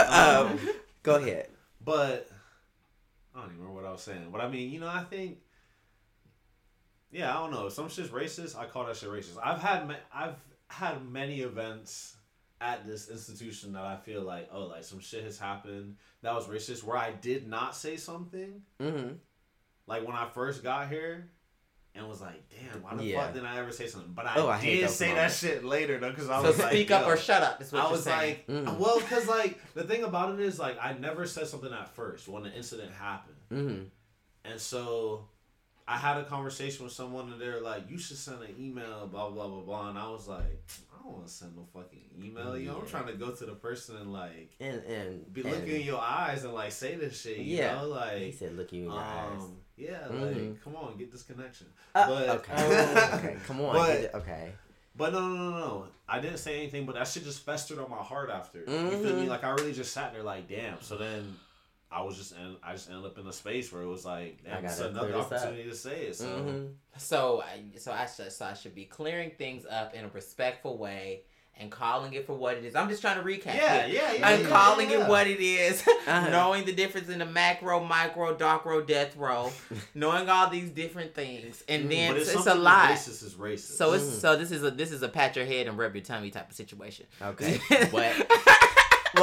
Um, um, go ahead. But I don't even remember what I was saying. But I mean, you know, I think. Yeah, I don't know. Some shit's racist, I call that shit racist. I've had I've had many events at this institution that I feel like, oh, like some shit has happened that was racist where I did not say something. Mm-hmm. Like when I first got here. And was like, damn, why the Yeah. fuck didn't I ever say something? But I, Oh, I did say moments. that shit later though, because I So was like, speak up or shut up. Is what I was saying. like, Mm. well, because like the thing about it is like I never said something at first when the incident happened, Mm-hmm. and so I had a conversation with someone and they're like, "You should send an email, blah blah blah blah," and I was like, "I don't want to send no fucking email. You know, I'm trying to go to the person and like And and be and looking in your eyes and like say this shit. You Yeah. know, He said, "Look you in your eyes." um, yeah, Mhm. like come on, get this connection. Uh, but okay, okay, come on. But- it- okay. But no, no, no, no. I didn't say anything, but that shit just festered on my heart after. You feel me? Like I really just sat there, like, damn. So then, I was just, in, I just ended up in a space where it was like, I damn, another clear this up. opportunity to say it. So Mhm. So, I, so I should, so I should be clearing things up in a respectful way and calling it for what it is. I'm just trying to recap. yeah, here. yeah, yeah. I'm yeah, calling yeah. it what it is, Uh-huh. knowing the difference in the macro, micro, dark row, death row, knowing all these different things, and Mm, then But it's, it's a something lot. is Racist is racist. So it's Mm. so this is a this is a pat your head and rub your tummy type of situation. Okay. But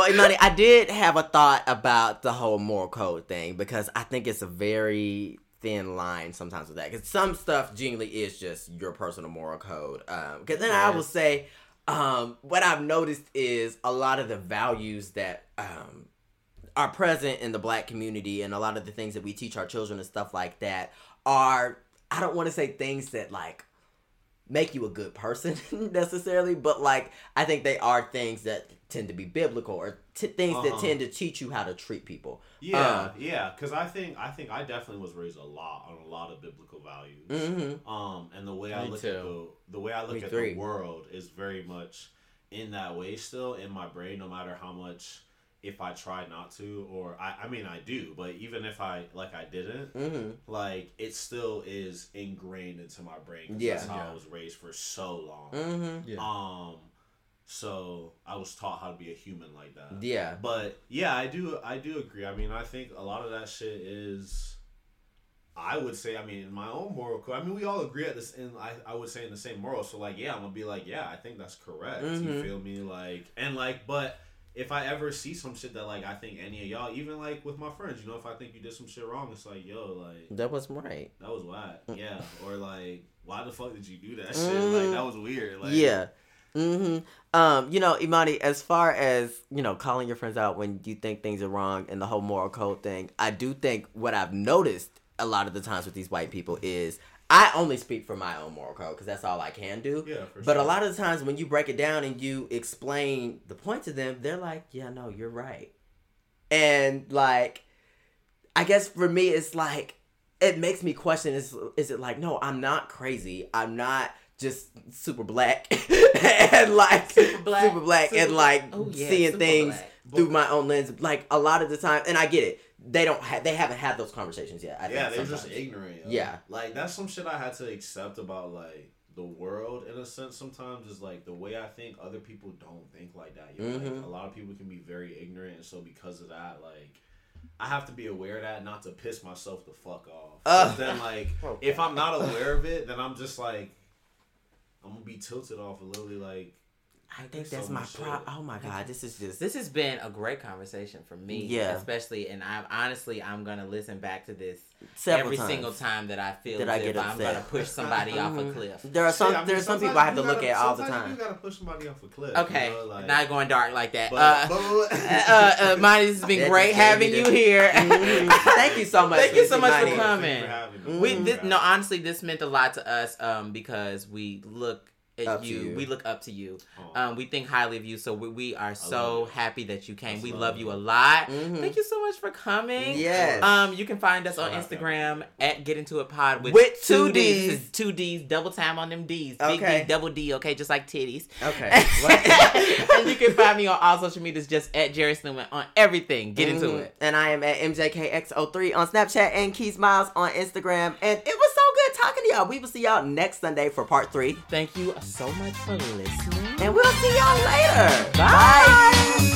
well, Imani, I did have a thought about the whole moral code thing because I think it's a very thin line sometimes with that. Because some stuff genuinely is just your personal moral code. Because then I will say, um, what I've noticed is a lot of the values that um, are present in the black community and a lot of the things that we teach our children and stuff like that are, I don't want to say things that like make you a good person necessarily, but like I think they are things that tend to be biblical or t- things that Uh-huh. tend to teach you how to treat people. yeah, uh, yeah. Because I think, I think I definitely was raised a lot on a lot of biblical values. Mm-hmm. Um, and the way I Me look at the the way I look Me at three. the world is very much in that way still in my brain. No matter how much, if I try not to, or I, I mean I do, but even if I like I didn't, Mm-hmm. like it still is ingrained into my brain. Yeah. that's how Yeah. I was raised for so long. Mm-hmm. Um, so I was taught how to be a human like that. Yeah. But yeah, I do I do agree. I mean, I think a lot of that shit is I would say, I mean, in my own moral code. I mean, we all agree at this in I, I would say in the same moral. So like, yeah, I'm gonna be like, yeah, I think that's correct. You Mhm. feel me? Like and like but if I ever see some shit that like I think any of y'all, even like with my friends, you know, if I think you did some shit wrong, it's like, yo, like That wasn't right. that was whack. Mm. Yeah. Or like, why the fuck did you do that shit? Mhm. Like that was weird. Like yeah. Mm-hmm. Um, you know, Imani, as far as, you know, calling your friends out when you think things are wrong and the whole moral code thing, I do think what I've noticed a lot of the times with these white people is I only speak for my own moral code because that's all I can do. Yeah, for But sure. a lot of the times when you break it down and you explain the point to them, they're like, yeah, no, you're right. And like, I guess for me, it's like, it makes me question is, is it like, no, I'm not crazy. I'm not just super black and like Super black. super black and Super- like Oh, yeah, seeing things black. through my own lens. Like a lot of the time, and I get it. They don't have, they haven't had those conversations yet. I yeah, think they're just ignorant. yo. Yeah. like that's some shit I had to accept about like the world in a sense. Sometimes is like the way I think. Other people don't think like that. Yo. Mhm. Like, a lot of people can be very ignorant, and so because of that, like. I have to be aware of that, not to piss myself the fuck off. Uh. then, like, if I'm not aware of it, then I'm just like, I'm gonna be tilted off a literally like. I think so that's my much pro. shit. Oh my god, this is just This has been a great conversation for me. Yeah. Especially, and I'm honestly, I'm gonna listen back to this several every times. single time that I feel That as I if get I'm gonna push somebody off a Mhm. cliff. There are some. Shit, I mean, there are some people I have to look gotta- at all the sometimes time. You gotta push somebody off a cliff. Okay, you know, like, not going dark like that. but, uh, but- uh, uh, Monty, this has been great having you the- here. Mhm. Thank you so much. Thank you so much for coming. For. We Mhm. this, no, honestly, this meant a lot to us um, because we look at you, you. We look up to you. Oh. Um, we think highly of you, so we, we are so happy that you came. I we love love you. you a lot. Mhm. Thank you so much for coming. Yes. Um, you can find us So on happy. Instagram at Get Into It Pod with, With two two D's. Ds. Two D's, double time on them D's. Big Okay. D, double D, okay, just like titties. Okay. and you can find me on all social medias just at Jerry Snowman on everything. Get into Mhm. it. And I am at MJKX03 on Snapchat and Keys Miles on Instagram. And it was so good talking to y'all. We will see y'all next Sunday for part three. Thank you so much for listening. And we'll see y'all later. Bye.